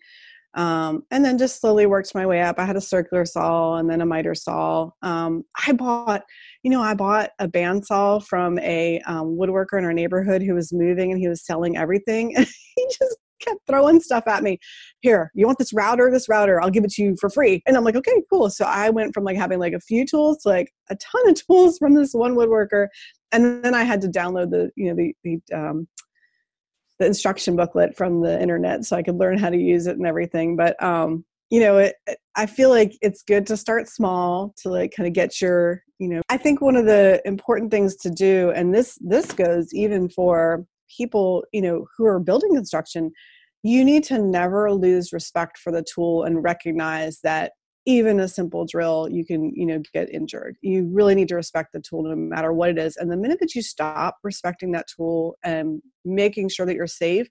S2: Um, and then just slowly worked my way up. I had a circular saw and then a miter saw. Um, I bought, you know, I bought a bandsaw from a um, woodworker in our neighborhood who was moving and he was selling everything. He just kept throwing stuff at me here you want this router this router i'll give it to you for free and i'm like okay cool so i went from like having like a few tools to like a ton of tools from this one woodworker and then i had to download the you know the the um the instruction booklet from the internet so i could learn how to use it and everything. But um you know it, i feel like it's good to start small to like kind of get your you know i think one of the important things to do and this this goes even for people you know who are building construction you need to never lose respect for the tool and recognize that even a simple drill you can you know get injured. You really need to respect the tool no matter what it is and the minute that you stop respecting that tool and making sure that you're safe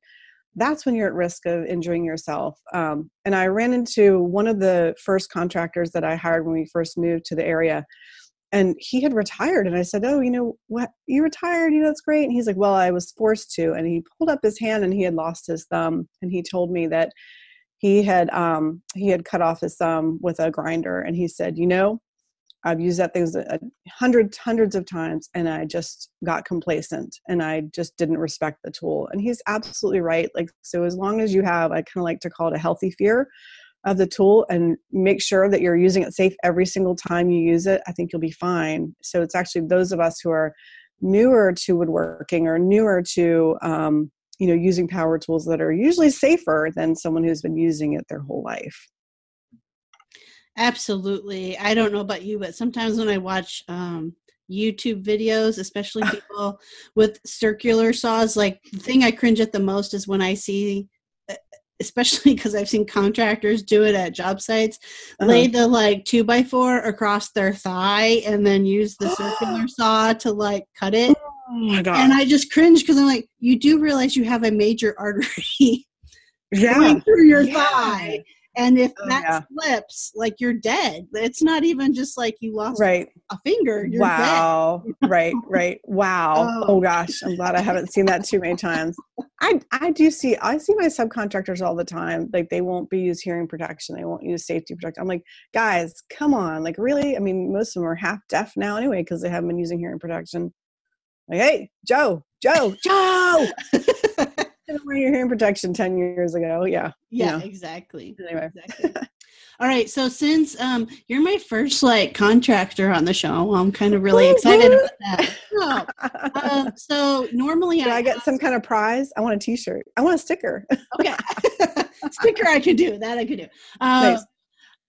S2: that's when you're at risk of injuring yourself. Um, and i ran into one of the first contractors that i hired when we first moved to the area and he had retired and i said oh you know what? You retired? You know that's great. And he's like well i was forced to and he pulled up his hand and he had lost his thumb and he told me that he had um he had cut off his thumb with a grinder and he said you know i've used that thing hundreds hundreds of times and i just got complacent and i just didn't respect the tool and he's absolutely right like so as long as you have i kind of like to call it a healthy fear of the tool and make sure that you're using it safe every single time you use it, I think you'll be fine. So it's actually those of us who are newer to woodworking or newer to um, you know using power tools that are usually safer than someone who's been using it their whole life.
S1: Absolutely. I don't know about you, but sometimes when I watch um, YouTube videos, especially people with circular saws, like the thing I cringe at the most is when I see, e, especially because I've seen contractors do it at job sites,
S2: Uh-huh.
S1: lay the like two by four across their thigh and then use the circular saw to like cut it.
S2: Oh my god!
S1: And I just cringe because I'm like, you do realize you have a major artery
S2: yeah,
S1: going through your
S2: Yeah.
S1: thigh. and if
S2: Oh,
S1: that
S2: yeah.
S1: slips, like you're dead. It's not even just like you lost
S2: Right.
S1: a finger. You're dead.
S2: wow. right. Right. Wow.
S1: Oh.
S2: Oh. gosh. I'm glad I haven't seen that too many times. I I do see I see my subcontractors all the time. Like they won't be use hearing protection. They won't use safety protection. I'm like, guys, come on. Like really? I mean, most of them are half deaf now anyway because they haven't been using hearing protection. Like, hey, Joe, Joe, Joe. Didn't wear your hearing protection ten years ago. Yeah.
S1: yeah,
S2: Yeah.
S1: exactly.
S2: Anyway.
S1: Exactly. All right, so since um you're my first like contractor on the show, I'm kind of really excited about that. Oh, um, so normally
S2: Did I get some kind of prize? I want a T-shirt. I want a sticker.
S1: okay sticker I could do that I could do. Uh,
S2: Nice.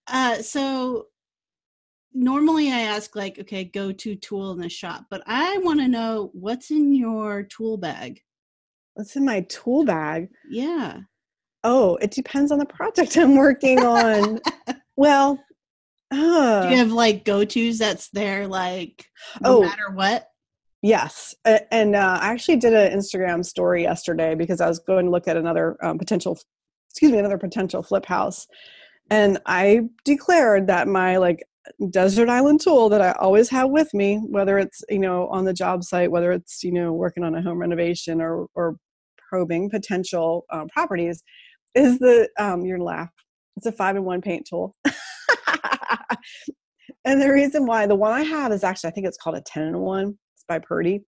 S1: uh, so normally I ask like, okay, go to tool in the shop, but I want to know what's in your tool bag.
S2: What's in my tool bag?
S1: Yeah.
S2: Oh, it depends on the project I'm working on. well, uh,
S1: Do you have like go tos that's there like no
S2: Oh.
S1: matter what?
S2: yes. And uh, I actually did an Instagram story yesterday because I was going to look at another um, potential, excuse me, another potential flip house. And I declared that my like desert island tool that I always have with me, whether it's, you know, on the job site, whether it's, you know, working on a home renovation or, or probing potential um, properties, is the, um, you're gonna laugh, it's a five in one paint tool. and the reason why the one I have is actually, I think it's called a 10 in one. It's by Purdy.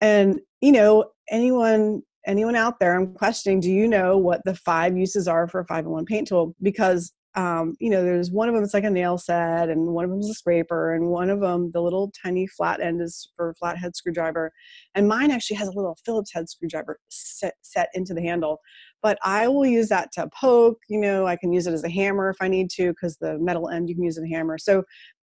S2: And, you know, anyone, anyone out there, I'm questioning, do you know what the five uses are for a five in one paint tool? Because, um, you know, there's one of them, it's like a nail set, and one of them is a scraper, and one of them, the little tiny flat end is for flathead screwdriver. And mine actually has a little Phillips head screwdriver set, set into the handle but I will use that to poke. You know, I can use it as a hammer if I need to because the metal end you can use as a hammer. So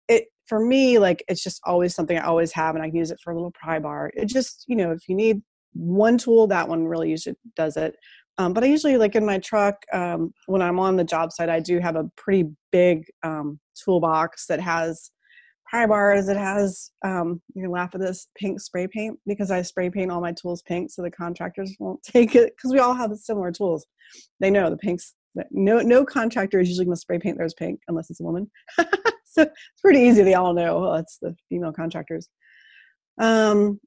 S2: it for me, like it's just always something I always have, and I can use it for a little pry bar. It just you know, if you need one tool, that one really usually does it. Um, but I usually like in my truck um, when I'm on the job site, I do have a pretty big um, toolbox that has pry bars. It has um, you're gonna laugh at this pink spray paint because I spray paint all my tools pink so the contractors won't take it because we all have similar tools. They know the pinks. No, no contractor is usually to spray paint theirs pink unless it's a woman. so it's pretty easy. They all know oh, it's the female contractors. Um,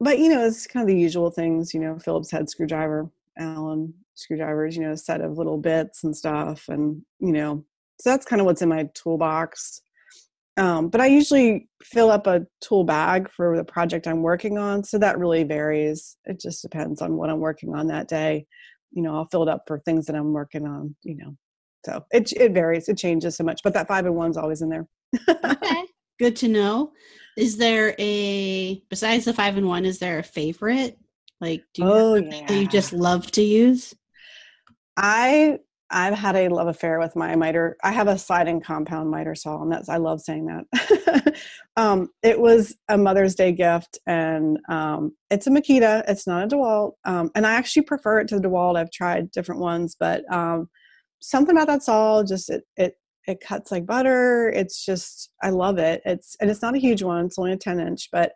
S2: but you know, it's kind of the usual things. You know, Phillips head screwdriver, Allen screwdrivers. You know, a set of little bits and stuff, and you know, so that's kind of what's in my toolbox. Um, but I usually fill up a tool bag for the project I'm working on, so that really varies. It just depends on what I'm working on that day. You know, I'll fill it up for things that I'm working on. You know, so it it varies. It changes so much, but that five and one's always in there.
S1: Okay. Good to know. Is there a besides the five and one, is there a favorite? Like do you
S2: Oh
S1: something that you just love to use?
S2: I I've had a love affair with my miter. I have a sliding compound miter saw, and that's I love saying that. um, it was a Mother's Day gift, and um, it's a Makita. It's not a Dewalt, um, and I actually prefer it to the Dewalt. I've tried different ones, but um, something about that saw just it it it cuts like butter. It's just I love it. It's and it's not a huge one. It's only a ten inch, but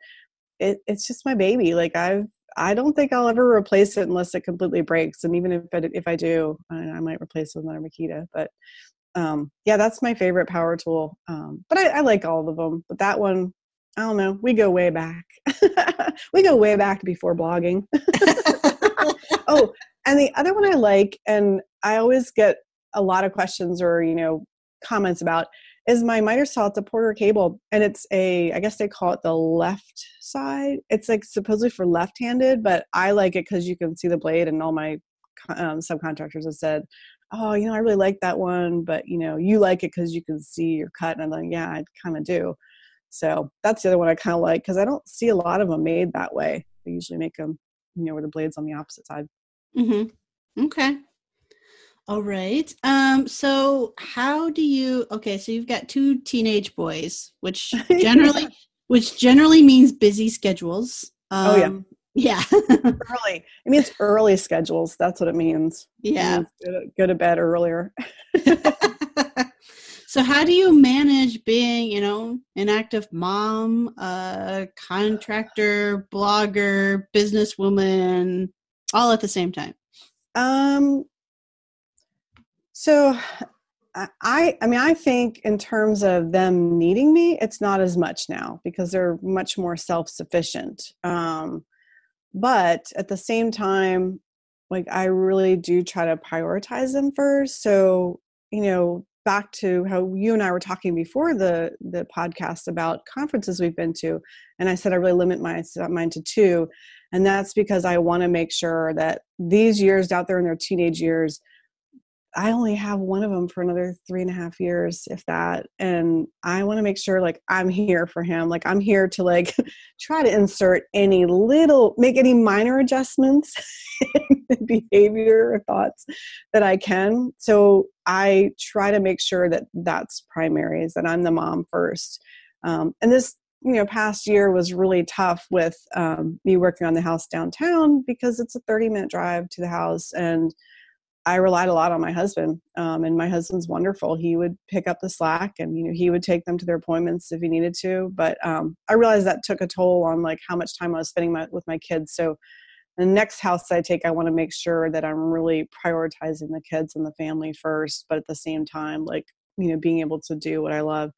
S2: it it's just my baby. Like I've I don't think I'll ever replace it unless it completely breaks. And even if it, if I do, I, I might replace it with another Makita. But um, yeah, that's my favorite power tool. Um, but I, I like all of them. But that one, I don't know. We go way back. we go way back before blogging. oh, and the other one I like, and I always get a lot of questions or you know comments about is my miter saw. It's a Porter cable, and it's a I guess they call it the left side. It's like supposedly for left-handed, but I like it because you can see the blade, and all my um, subcontractors have said, "Oh, you know, I really like that one, but you know, you like it because you can see your cut." And I'm like, "Yeah, I kind of do." So that's the other one I kind of like because I don't see a lot of them made that way. They usually make them, you know, where the blade's on the opposite side.
S1: Mm-hmm. Okay. All right. Um, so how do you okay, so you've got two teenage boys, which generally which generally means busy schedules. Um,
S2: Oh, yeah.
S1: Yeah.
S2: early. It means early schedules. That's what it means. It
S1: yeah.
S2: means Go to, go to bed earlier.
S1: so how do you manage being, you know, an active mom, a contractor, blogger, businesswoman, all at the same time?
S2: Um. So, I, I mean, I think in terms of them needing me, it's not as much now because they're much more self sufficient. Um, but at the same time, like I really do try to prioritize them first. So, you know, back to how you and I were talking before the the podcast about conferences we've been to, and I said I really limit my mine to two, and that's because I want to make sure that these years out there in their teenage years, I only have one of them for another three and a half years, if that. And I want to make sure like I'm here for him. Like I'm here to like try to insert any little, make any minor adjustments in behavior or thoughts that I can. So I try to make sure that that's primary, is that I'm the mom first. Um, and this you know past year was really tough with um, me working on the house downtown because it's a 30 minute drive to the house and I relied a lot on my husband, um, and my husband's wonderful. He would pick up the slack, and you know he would take them to their appointments if he needed to. But um, I realized that took a toll on like how much time I was spending my, with my kids. So the next house I take, I want to make sure that I'm really prioritizing the kids and the family first, but at the same time, like you know, being able to do what I love.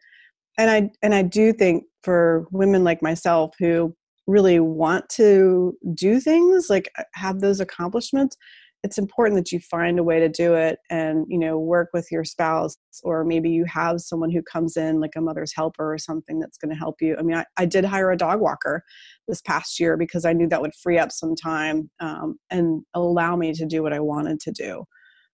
S2: And I and I do think for women like myself who really want to do things like have those accomplishments it's important that you find a way to do it and you know work with your spouse or maybe you have someone who comes in like a mother's helper or something that's going to help you. I mean I, I, did hire a dog walker this past year because i knew that would free up some time um, and allow me to do what i wanted to do.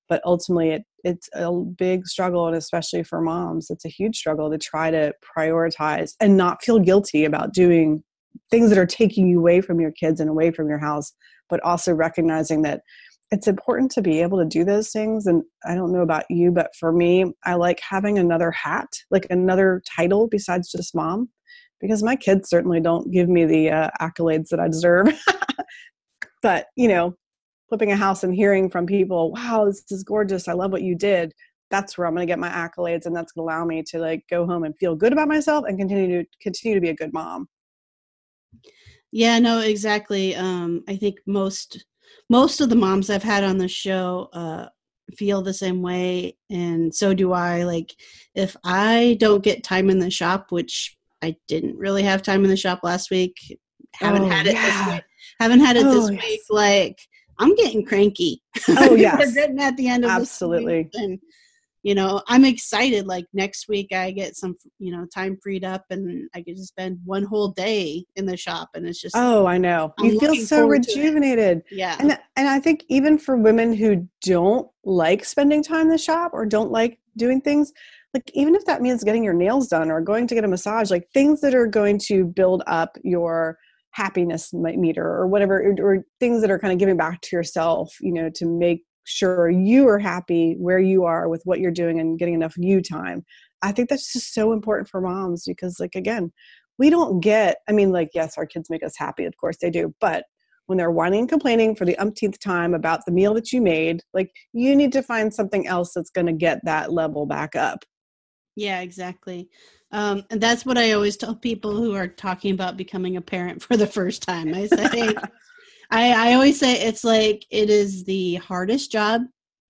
S2: But ultimately it, it's a big struggle and especially for moms it's a huge struggle to try to prioritize and not feel guilty about doing things that are taking you away from your kids and away from your house but also recognizing that it's important to be able to do those things and i don't know about you but for me i like having another hat like another title besides just mom because my kids certainly don't give me the uh, accolades that i deserve. But you know flipping a house and hearing from people wow this is gorgeous i love what you did that's where i'm going to get my accolades and that's going to allow me to like go home and feel good about myself and continue to continue to be a good mom.
S1: Yeah no exactly um i think most most of the moms I've had on the show uh, feel the same way, and so do I. Like, if I don't get time in the shop, which I didn't really have time in the shop last week, haven't oh, had it yeah. this week. Haven't had it oh, this yes. week. Like, I'm getting cranky.
S2: Oh
S1: getting at the end of
S2: absolutely.
S1: and you know i'm excited like next week i get some you know time freed up and i get to spend one whole day in the shop and it's just
S2: oh i know. I'm you feel so rejuvenated.
S1: Yeah.
S2: And and i think even for women who don't like spending time in the shop or don't like doing things like even if that means getting your nails done or going to get a massage like things that are going to build up your happiness meter or whatever or things that are kind of giving back to yourself you know to make sure you are happy where you are with what you're doing and getting enough you time. I think that's just so important for moms because, like, again, we don't get, I mean, like, yes, our kids make us happy, of course they do, but when they're whining and complaining for the umpteenth time about the meal that you made, like, you need to find something else that's going to get that level back up.
S1: Yeah, exactly. Um, and that's what I always tell people who are talking about becoming a parent for the first time. I say, I, I always say it's like it is the hardest job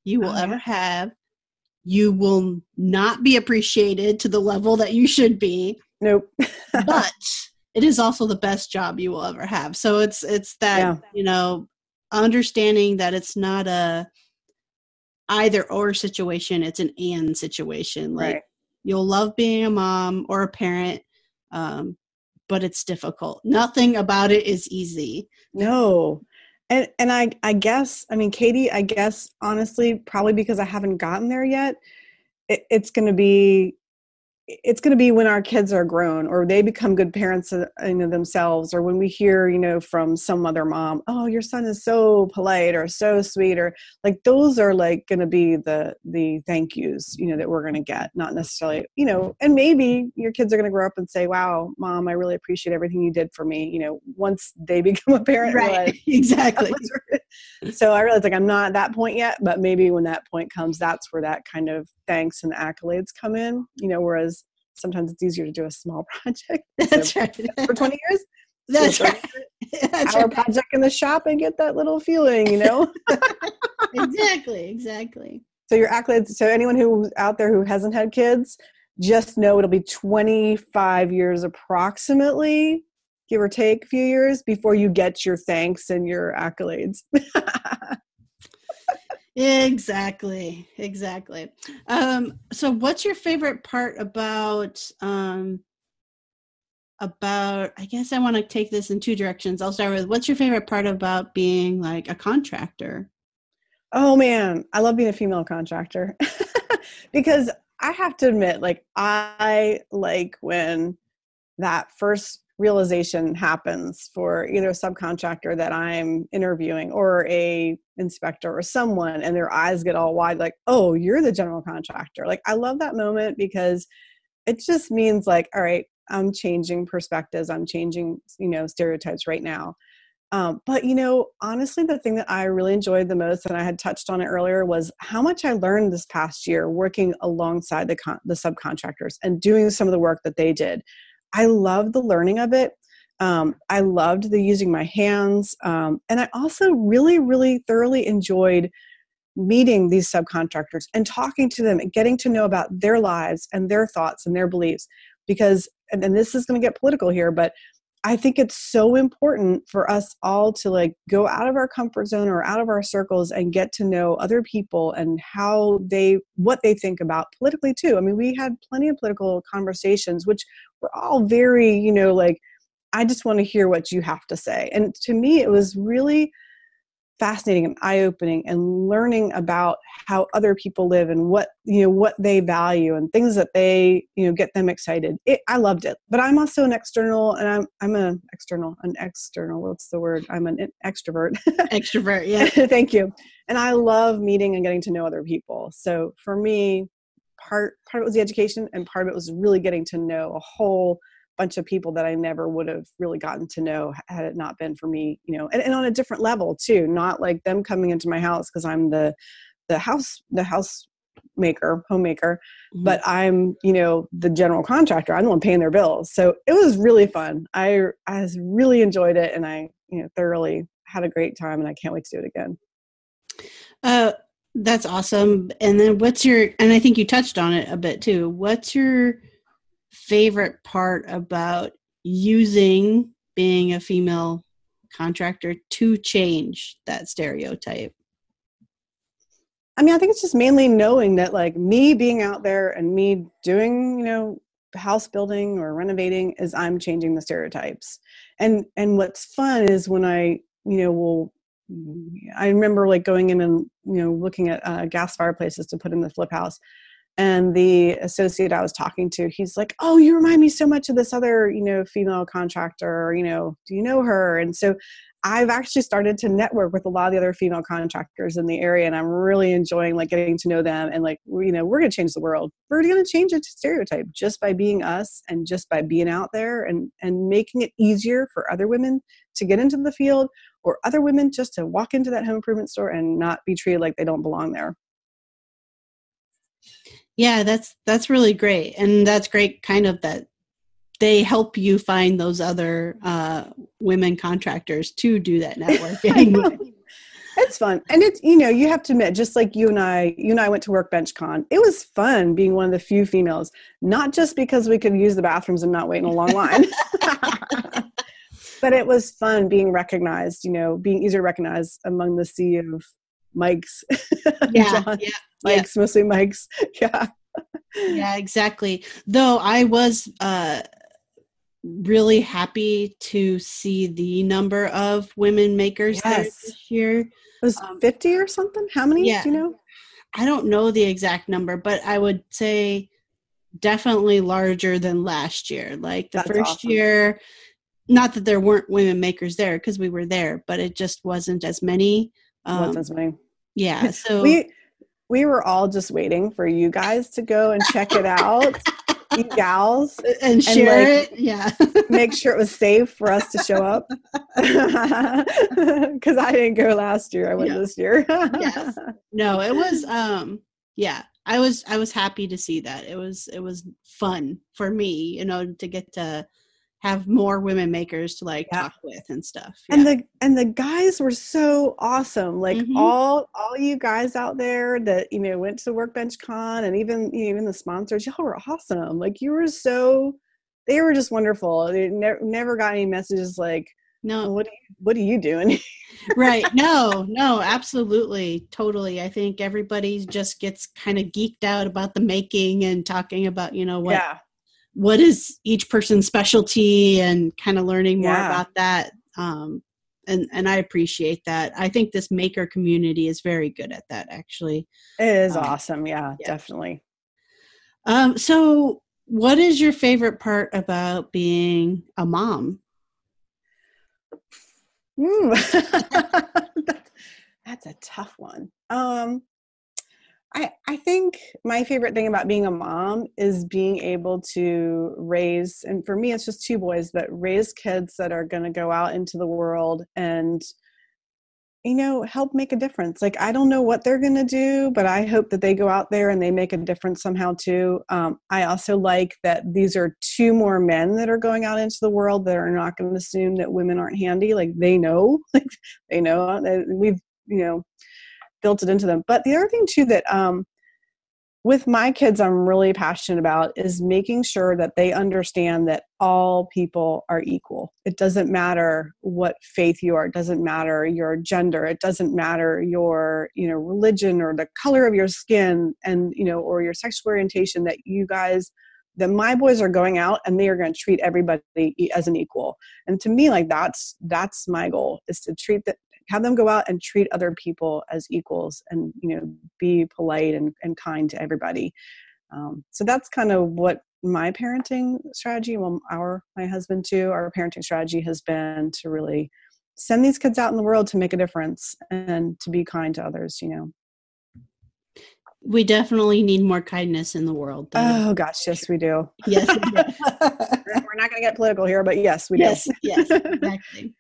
S1: you will oh, ever have. You will not be appreciated to the level that you should be.
S2: Nope.
S1: but it is also the best job you will ever have. So it's it's that yeah. you know understanding that it's not a either or situation. It's an and situation. Like right. you'll love being a mom or a parent, um, but it's difficult. Nothing about it is easy.
S2: No. And and I I guess I mean Katie, I guess honestly, probably because I haven't gotten there yet, it, it's going to be it's going to be when our kids are grown or they become good parents uh, you know, themselves or when we hear you know from some other mom oh your son is so polite or so sweet or like those are like going to be the the thank yous you know that we're going to get not necessarily you know and maybe your kids are going to grow up and say wow mom i really appreciate everything you did for me you know once they become a parent
S1: right exactly.
S2: so i realize like i'm not at that point yet but maybe when that point comes that's where that kind of thanks and accolades come in you know whereas sometimes it's easier to do a small project
S1: that's so right
S2: for 20 years
S1: that's right
S2: that's our right. project in the shop and get that little feeling you know
S1: exactly exactly
S2: so your accolades. So anyone who's out there who hasn't had kids, just know it'll be 25 years approximately, give or take a few years, before you get your thanks and your accolades.
S1: Exactly exactly. Um so what's your favorite part about um about i guess i want to take this in two directions. I'll start with what's your favorite part about being like a contractor?
S2: Oh man i love being a female contractor. Because i have to admit like i like when that first realization happens for either a subcontractor that i'm interviewing or a inspector or someone and their eyes get all wide like oh you're the general contractor. Like i love that moment because it just means like all right i'm changing perspectives. I'm changing you know stereotypes right now. Um, but you know honestly the thing that i really enjoyed the most and i had touched on it earlier was how much i learned this past year working alongside the, con- the subcontractors and doing some of the work that they did i loved the learning of it um, I loved the using my hands. Um, and I also really, really thoroughly enjoyed meeting these subcontractors and talking to them and getting to know about their lives and their thoughts and their beliefs. Because, and, and this is going to get political here, but I think it's so important for us all to like go out of our comfort zone or out of our circles and get to know other people and how they what they think about politically too. I mean, we had plenty of political conversations which were all very, you know, like I just want to hear what you have to say. And to me, it was really fascinating and eye-opening and learning about how other people live and what you know what they value and things that they you know get them excited. It, i loved it. But i'm also an external and i'm i'm an external an external what's the word? I'm an extrovert.
S1: Extrovert yeah.
S2: Thank you. And i love meeting and getting to know other people. So for me part part of it was the education and part of it was really getting to know a whole bunch of people that I never would have really gotten to know had it not been for me, you know, and, and on a different level too, not like them coming into my house because I'm the the house the house maker homemaker mm-hmm. but i'm you know the general contractor. I'm the one paying their bills. So it was really fun. I i really enjoyed it and i you know thoroughly had a great time and i can't wait to do it again.
S1: Uh that's awesome. And then what's your and i think you touched on it a bit too. What's your favorite part about using being a female contractor to change that stereotype?
S2: I mean, I think it's just mainly knowing that, like, me being out there and me doing, you know, house building or renovating is I'm changing the stereotypes. And and what's fun is when I, you know, will I remember like going in and you know looking at uh, gas fireplaces to put in the flip house, and the associate i was talking to he's like oh you remind me so much of this other you know female contractor you know do you know her? And so i've actually started to network with a lot of the other female contractors in the area and i'm really enjoying like getting to know them and like you know we're going to change the world. We're going to change a stereotype just by being us and just by being out there and and making it easier for other women to get into the field or other women just to walk into that home improvement store and not be treated like they don't belong there
S1: yeah that's that's really great. And that's great kind of that they help you find those other uh, women contractors to do that networking
S2: it's fun. And it's you know you have to admit just like you and i you and i went to workbench con it was fun being one of the few females not just because we could use the bathrooms and not wait in a long line. But it was fun being recognized you know being easier to recognize among the sea of Mike's.
S1: Yeah, John, yeah,
S2: Mike's,
S1: yeah.
S2: mostly Mike's. Yeah.
S1: yeah, exactly. Though I was uh, really happy to see the number of women makers yes. this year. It
S2: was um, 50 or something? How many yeah, do you know?
S1: I don't know the exact number, but I would say definitely larger than last year. Like the That's first awesome. year, not that there weren't women makers there because we were there, but it just wasn't as many.
S2: Um, wasn't as many
S1: yeah so
S2: we we were all just waiting for you guys to go and check it out you gals
S1: and share and like, it yeah
S2: make sure it was safe for us to show up because i didn't go last year i went yeah. this year
S1: yes. no it was um yeah i was i was happy to see that it was it was fun for me you know to get to have more women makers to like yeah. talk with and stuff.
S2: Yeah. And the and the guys were so awesome. Like mm-hmm. all all you guys out there that you know went to Workbench Con and even you know, even the sponsors, y'all were awesome. Like you were so they were just wonderful. They ne- never got any messages like no what are you, what are you doing
S1: right no no absolutely totally i think everybody just gets kind of geeked out about the making and talking about you know what yeah. What is each person's specialty and kind of learning more yeah. about that um and and i appreciate that i think this maker community is very good at that actually
S2: it is um, awesome yeah, yeah definitely
S1: um so what is your favorite part about being a mom
S2: Mm. that's a tough one. Um, I I think my favorite thing about being a mom is being able to raise, and for me, it's just two boys, but raise kids that are going to go out into the world and you know help make a difference. Like i don't know what they're going to do but i hope that they go out there and they make a difference somehow too. Um, i also like that these are two more men that are going out into the world that are not going to assume that women aren't handy. Like they know like they know we've you know built it into them. But the other thing too that um, with my kids i'm really passionate about is making sure that they understand that all people are equal. It doesn't matter what faith you are. It doesn't matter your gender. It doesn't matter your you know religion or the color of your skin and you know or your sexual orientation that you guys that my boys are going out and they are going to treat everybody as an equal. And to me like that's that's my goal is to treat the, have them go out and treat other people as equals and you know be polite and, and kind to everybody um, so that's kind of what my parenting strategy well our my husband too our parenting strategy has been to really send these kids out in the world to make a difference and to be kind to others you know
S1: we definitely need more kindness in the world.
S2: Oh gosh, yes, we do.
S1: Yes, we do.
S2: we're not going to get political here, but yes, we
S1: yes,
S2: do.
S1: Yes, yes, exactly.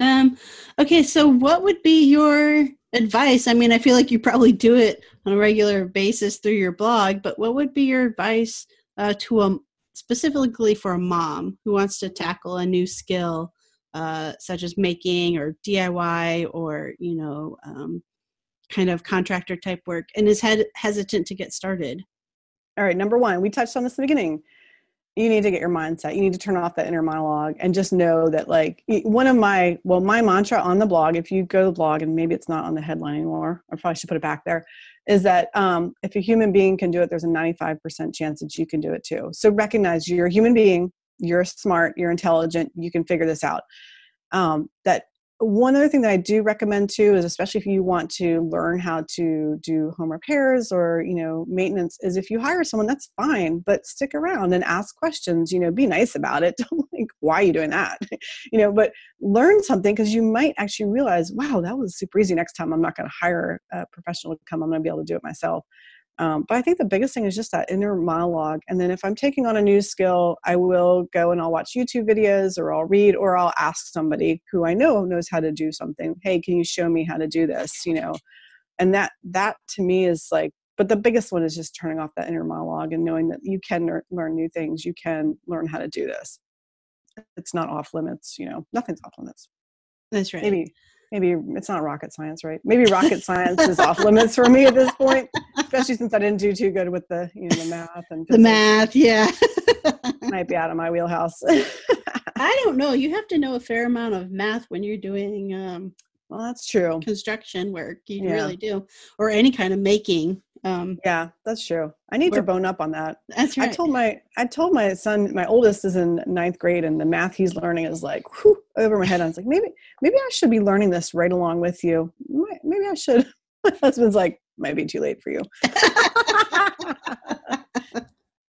S1: Um, okay, so what would be your advice? I mean, I feel like you probably do it on a regular basis through your blog, but what would be your advice uh, to a specifically for a mom who wants to tackle a new skill, uh, such as making or DIY or you know, um, kind of contractor type work, and is hesitant to get started?
S2: All right, number one, we touched on this in the beginning you need to get your mindset you need to turn off that inner monologue and just know that like one of my well my mantra on the blog if you go to the blog and maybe it's not on the headline anymore i probably should put it back there is that um, if a human being can do it there's a 95% chance that you can do it too. So recognize you're a human being you're smart you're intelligent you can figure this out. Um, that one other thing that I do recommend too is especially if you want to learn how to do home repairs or you know maintenance is if you hire someone that's fine but stick around and ask questions you know be nice about it. Don't like why are you doing that? You know but learn something because you might actually realize wow that was super easy. Next time I'm not going to hire a professional to come I'm going to be able to do it myself um, but I think the biggest thing is just that inner monologue. And then if I'm taking on a new skill, I will go and I'll watch YouTube videos or I'll read or I'll ask somebody who I know knows how to do something. Hey, can you show me how to do this? You know, and that that to me is like. But the biggest one is just turning off that inner monologue and knowing that you can learn new things. You can learn how to do this. It's not off limits. You know, nothing's off limits.
S1: That's right.
S2: Maybe maybe it's not rocket science, right? Maybe rocket science is off limits for me at this point, especially since I didn't do too good with the you know the math and
S1: physics. the math. Yeah,
S2: might be out of my wheelhouse.
S1: I don't know. You have to know a fair amount of math when you're doing. Um,
S2: well, that's true.
S1: Construction work, you yeah. really do, or any kind of making.
S2: Um, yeah, that's true. I need to bone up on that.
S1: That's right.
S2: I told my I told my son, my oldest is in ninth grade, and the math he's learning is like whew, over my head. I was like, maybe maybe I should be learning this right along with you. Maybe I should. My husband's like, might be too late for you.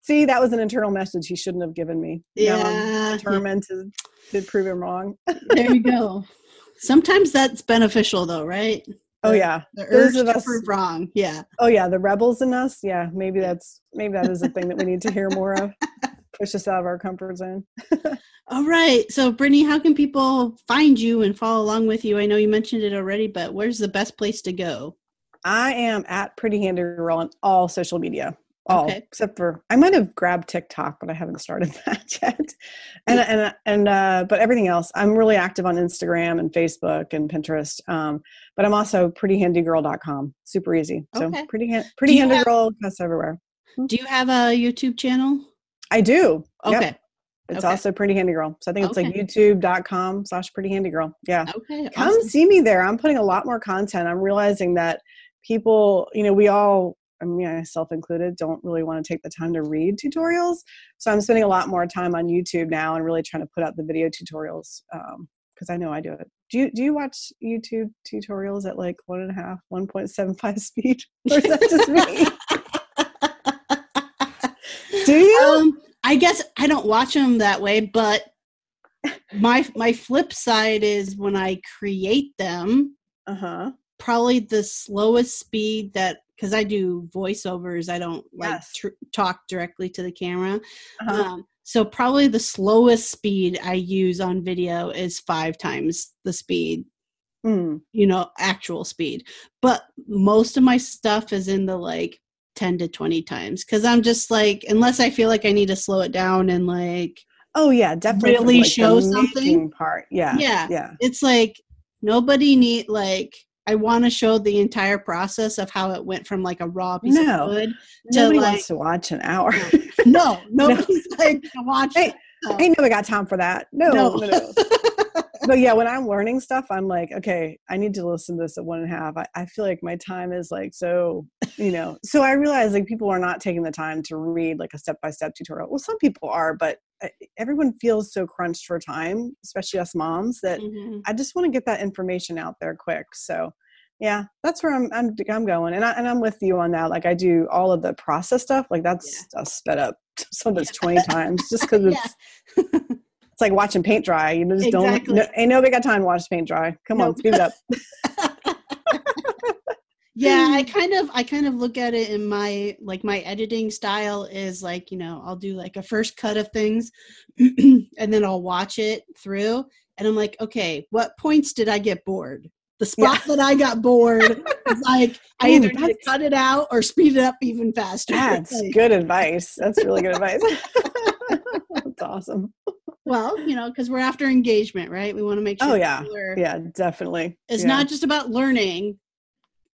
S2: See, that was an internal message he shouldn't have given me.
S1: Yeah,
S2: determined to, to prove him wrong.
S1: there you go. Sometimes that's beneficial, though, right?
S2: Oh yeah,
S1: the urge to us, prove wrong. Yeah.
S2: Oh yeah, the rebels in us. Yeah, maybe that's maybe that is a thing that we need to hear more of. Push us out of our comfort zone.
S1: All right. So, Brittany, how can people find you and follow along with you? I know you mentioned it already, but where's the best place to go?
S2: I am at Pretty Handy Girl on all social media. All
S1: Okay.
S2: except for I might have grabbed TikTok, but I haven't started that yet. And and and uh, but everything else, I'm really active on Instagram and Facebook and Pinterest. Um, but I'm also prettyhandygirl.com. Super easy. So
S1: Okay.
S2: pretty hand, pretty handy
S1: have-
S2: girl. That's everywhere.
S1: Do you have a YouTube channel?
S2: I do. Yep.
S1: Okay.
S2: It's
S1: okay.
S2: also pretty handy girl. So I think it's like
S1: Okay.
S2: youtube.com slash pretty handy girl. Yeah.
S1: Okay.
S2: Come
S1: awesome.
S2: see me there. I'm putting a lot more content. I'm realizing that people, you know, we all, I mean, myself included, don't really want to take the time to read tutorials. So I'm spending a lot more time on YouTube now and really trying to put out the video tutorials because I know I do it. Do you do you watch YouTube tutorials at like one and a half, one point seven five speed, or is that just me? do you?
S1: um, I guess I don't watch them that way, but my my flip side is when I create them,
S2: Uh huh.
S1: probably the slowest speed that because I do voiceovers, I don't like
S2: Yes.
S1: tr- talk directly to the camera.
S2: Uh-huh.
S1: Um, so probably the slowest speed I use on video is five times the speed,
S2: Mm.
S1: you know, actual speed. But most of my stuff is in the like 10 to 20 times because I'm just like, unless I feel like I need to slow it down and like,
S2: Oh yeah, definitely.
S1: Really
S2: like,
S1: show something?
S2: part. Yeah.
S1: yeah,
S2: Yeah.
S1: it's like nobody need like, I want to show the entire process of how it went from like a raw piece
S2: No.
S1: of wood.
S2: Nobody
S1: like-
S2: wants to watch an hour.
S1: No, nobody's like watch.
S2: Hey.
S1: No.
S2: Ain't nobody got time for that. No,
S1: No.
S2: no. no. but yeah, when I'm learning stuff, I'm like, okay, I need to listen to this at one and a half. I, I feel like my time is like so, you know. So I realize like people are not taking the time to read like a step by step tutorial. Well, some people are, but everyone feels so crunched for time, especially us moms, that
S1: Mhm.
S2: I just want to get that information out there quick. So yeah, that's where I'm I'm I'm going, and I and I'm with you on that. Like I do all of the process stuff. Like that's uh, sped up sometimes twenty times just because it's
S1: Yeah.
S2: it's like watching paint dry. You just
S1: Exactly.
S2: don't. No, ain't nobody got time to watch paint dry. Come on, speed it up.
S1: Yeah i kind of i kind of look at it in my like my editing style is like you know i'll do like a first cut of things and then i'll watch it through and i'm like okay what points did i get bored the spot that i got bored is like i either need to cut it out or speed it up even faster
S2: That's
S1: Like,
S2: good advice. That's really good advice. That's awesome.
S1: well you know because we're after engagement right we want to make oh, sure
S2: Oh, yeah. Yeah, definitely.
S1: it's
S2: Yeah.
S1: not just about learning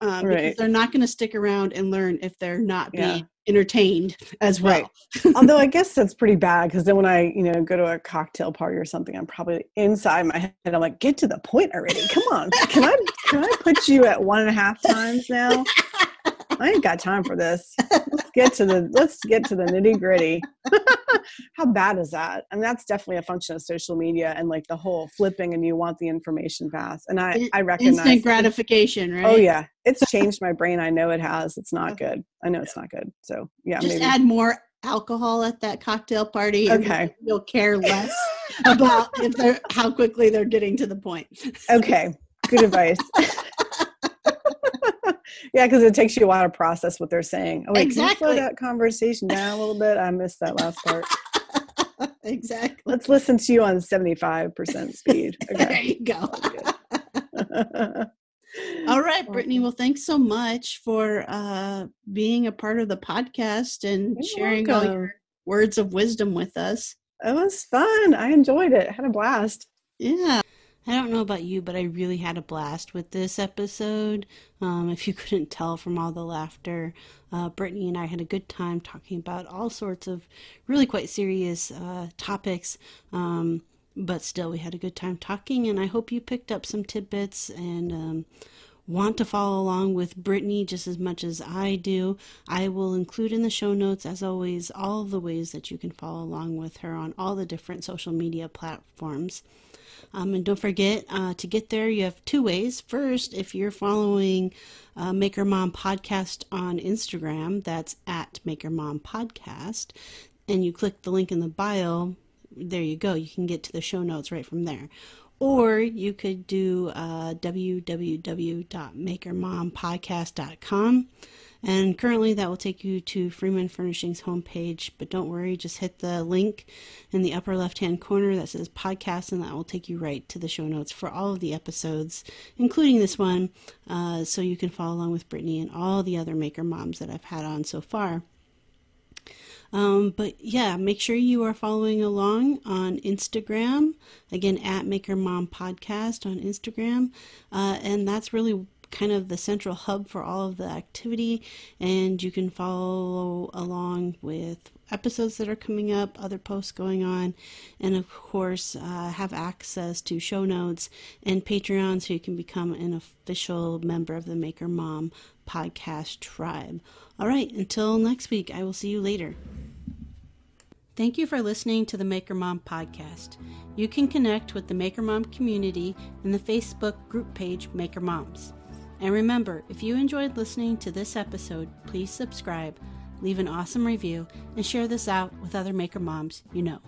S1: um, because they're not going to stick around and learn if they're not
S2: Yeah.
S1: being entertained as well.
S2: Right. Although I guess that's pretty bad because then when I, you know, go to a cocktail party or something, I'm probably inside my head. I'm like, get to the point already. Come on. Can I can I put you at one and a half times now? I ain't got time for this. Let's get to the let's get to the nitty gritty. How bad is that? And that's definitely a function of social media and like the whole flipping and you want the information fast. And I
S1: In-
S2: I recognize
S1: Instant gratification, right?
S2: Oh yeah, it's changed my brain. I know it has. It's not good. I know it's not good. So yeah,
S1: Just
S2: maybe.
S1: add more alcohol at that cocktail party. and
S2: Okay.
S1: You'll care less about if they're how quickly they're getting to the point.
S2: Okay, good advice. yeah, because it takes you a while to process what they're saying. Oh, wait, can you slow
S1: Exactly.
S2: that conversation down a little bit? I missed that last part.
S1: exactly.
S2: Let's listen to you on 75% speed.
S1: There you go. All right, Brittany. Well, thanks so much for uh, being a part of the podcast and
S2: You're
S1: sharing all your words of wisdom with us.
S2: It was fun. I enjoyed it. I had a blast.
S1: Yeah. I don't know about you, but I really had a blast with this episode. Um, if you couldn't tell from all the laughter, uh, Brittany and I had a good time talking about all sorts of really quite serious uh, topics. Um, but still, we had a good time talking, and I hope you picked up some tidbits and um, want to follow along with Brittany just as much as I do. I will include in the show notes, as always, all the ways that you can follow along with her on all the different social media platforms. Um, and don't forget uh, to get there, you have two ways. First, if you're following uh, Maker Mom Podcast on Instagram, that's at Maker Mom Podcast, and you click the link in the bio, there you go. You can get to the show notes right from there. Or you could do uh, www.makermompodcast.com. And currently, that will take you to Freeman Furnishings homepage. But don't worry, just hit the link in the upper left hand corner that says podcast, and that will take you right to the show notes for all of the episodes, including this one, uh, so you can follow along with Brittany and all the other Maker Moms that I've had on so far. Um, but yeah, make sure you are following along on Instagram. Again, at Maker Mom Podcast on Instagram. Uh, and that's really kind of the central hub for all of the activity. And you can follow along with episodes that are coming up, other posts going on, and of course, uh, have access to show notes and Patreon so you can become an official member of the Maker Mom podcast tribe. All right, until next week, I will see you later. Thank you for listening to the Maker Mom podcast. You can connect with the Maker Mom community in the Facebook group page Maker Moms. And remember, if you enjoyed listening to this episode, please subscribe, leave an awesome review, and share this out with other maker moms you know.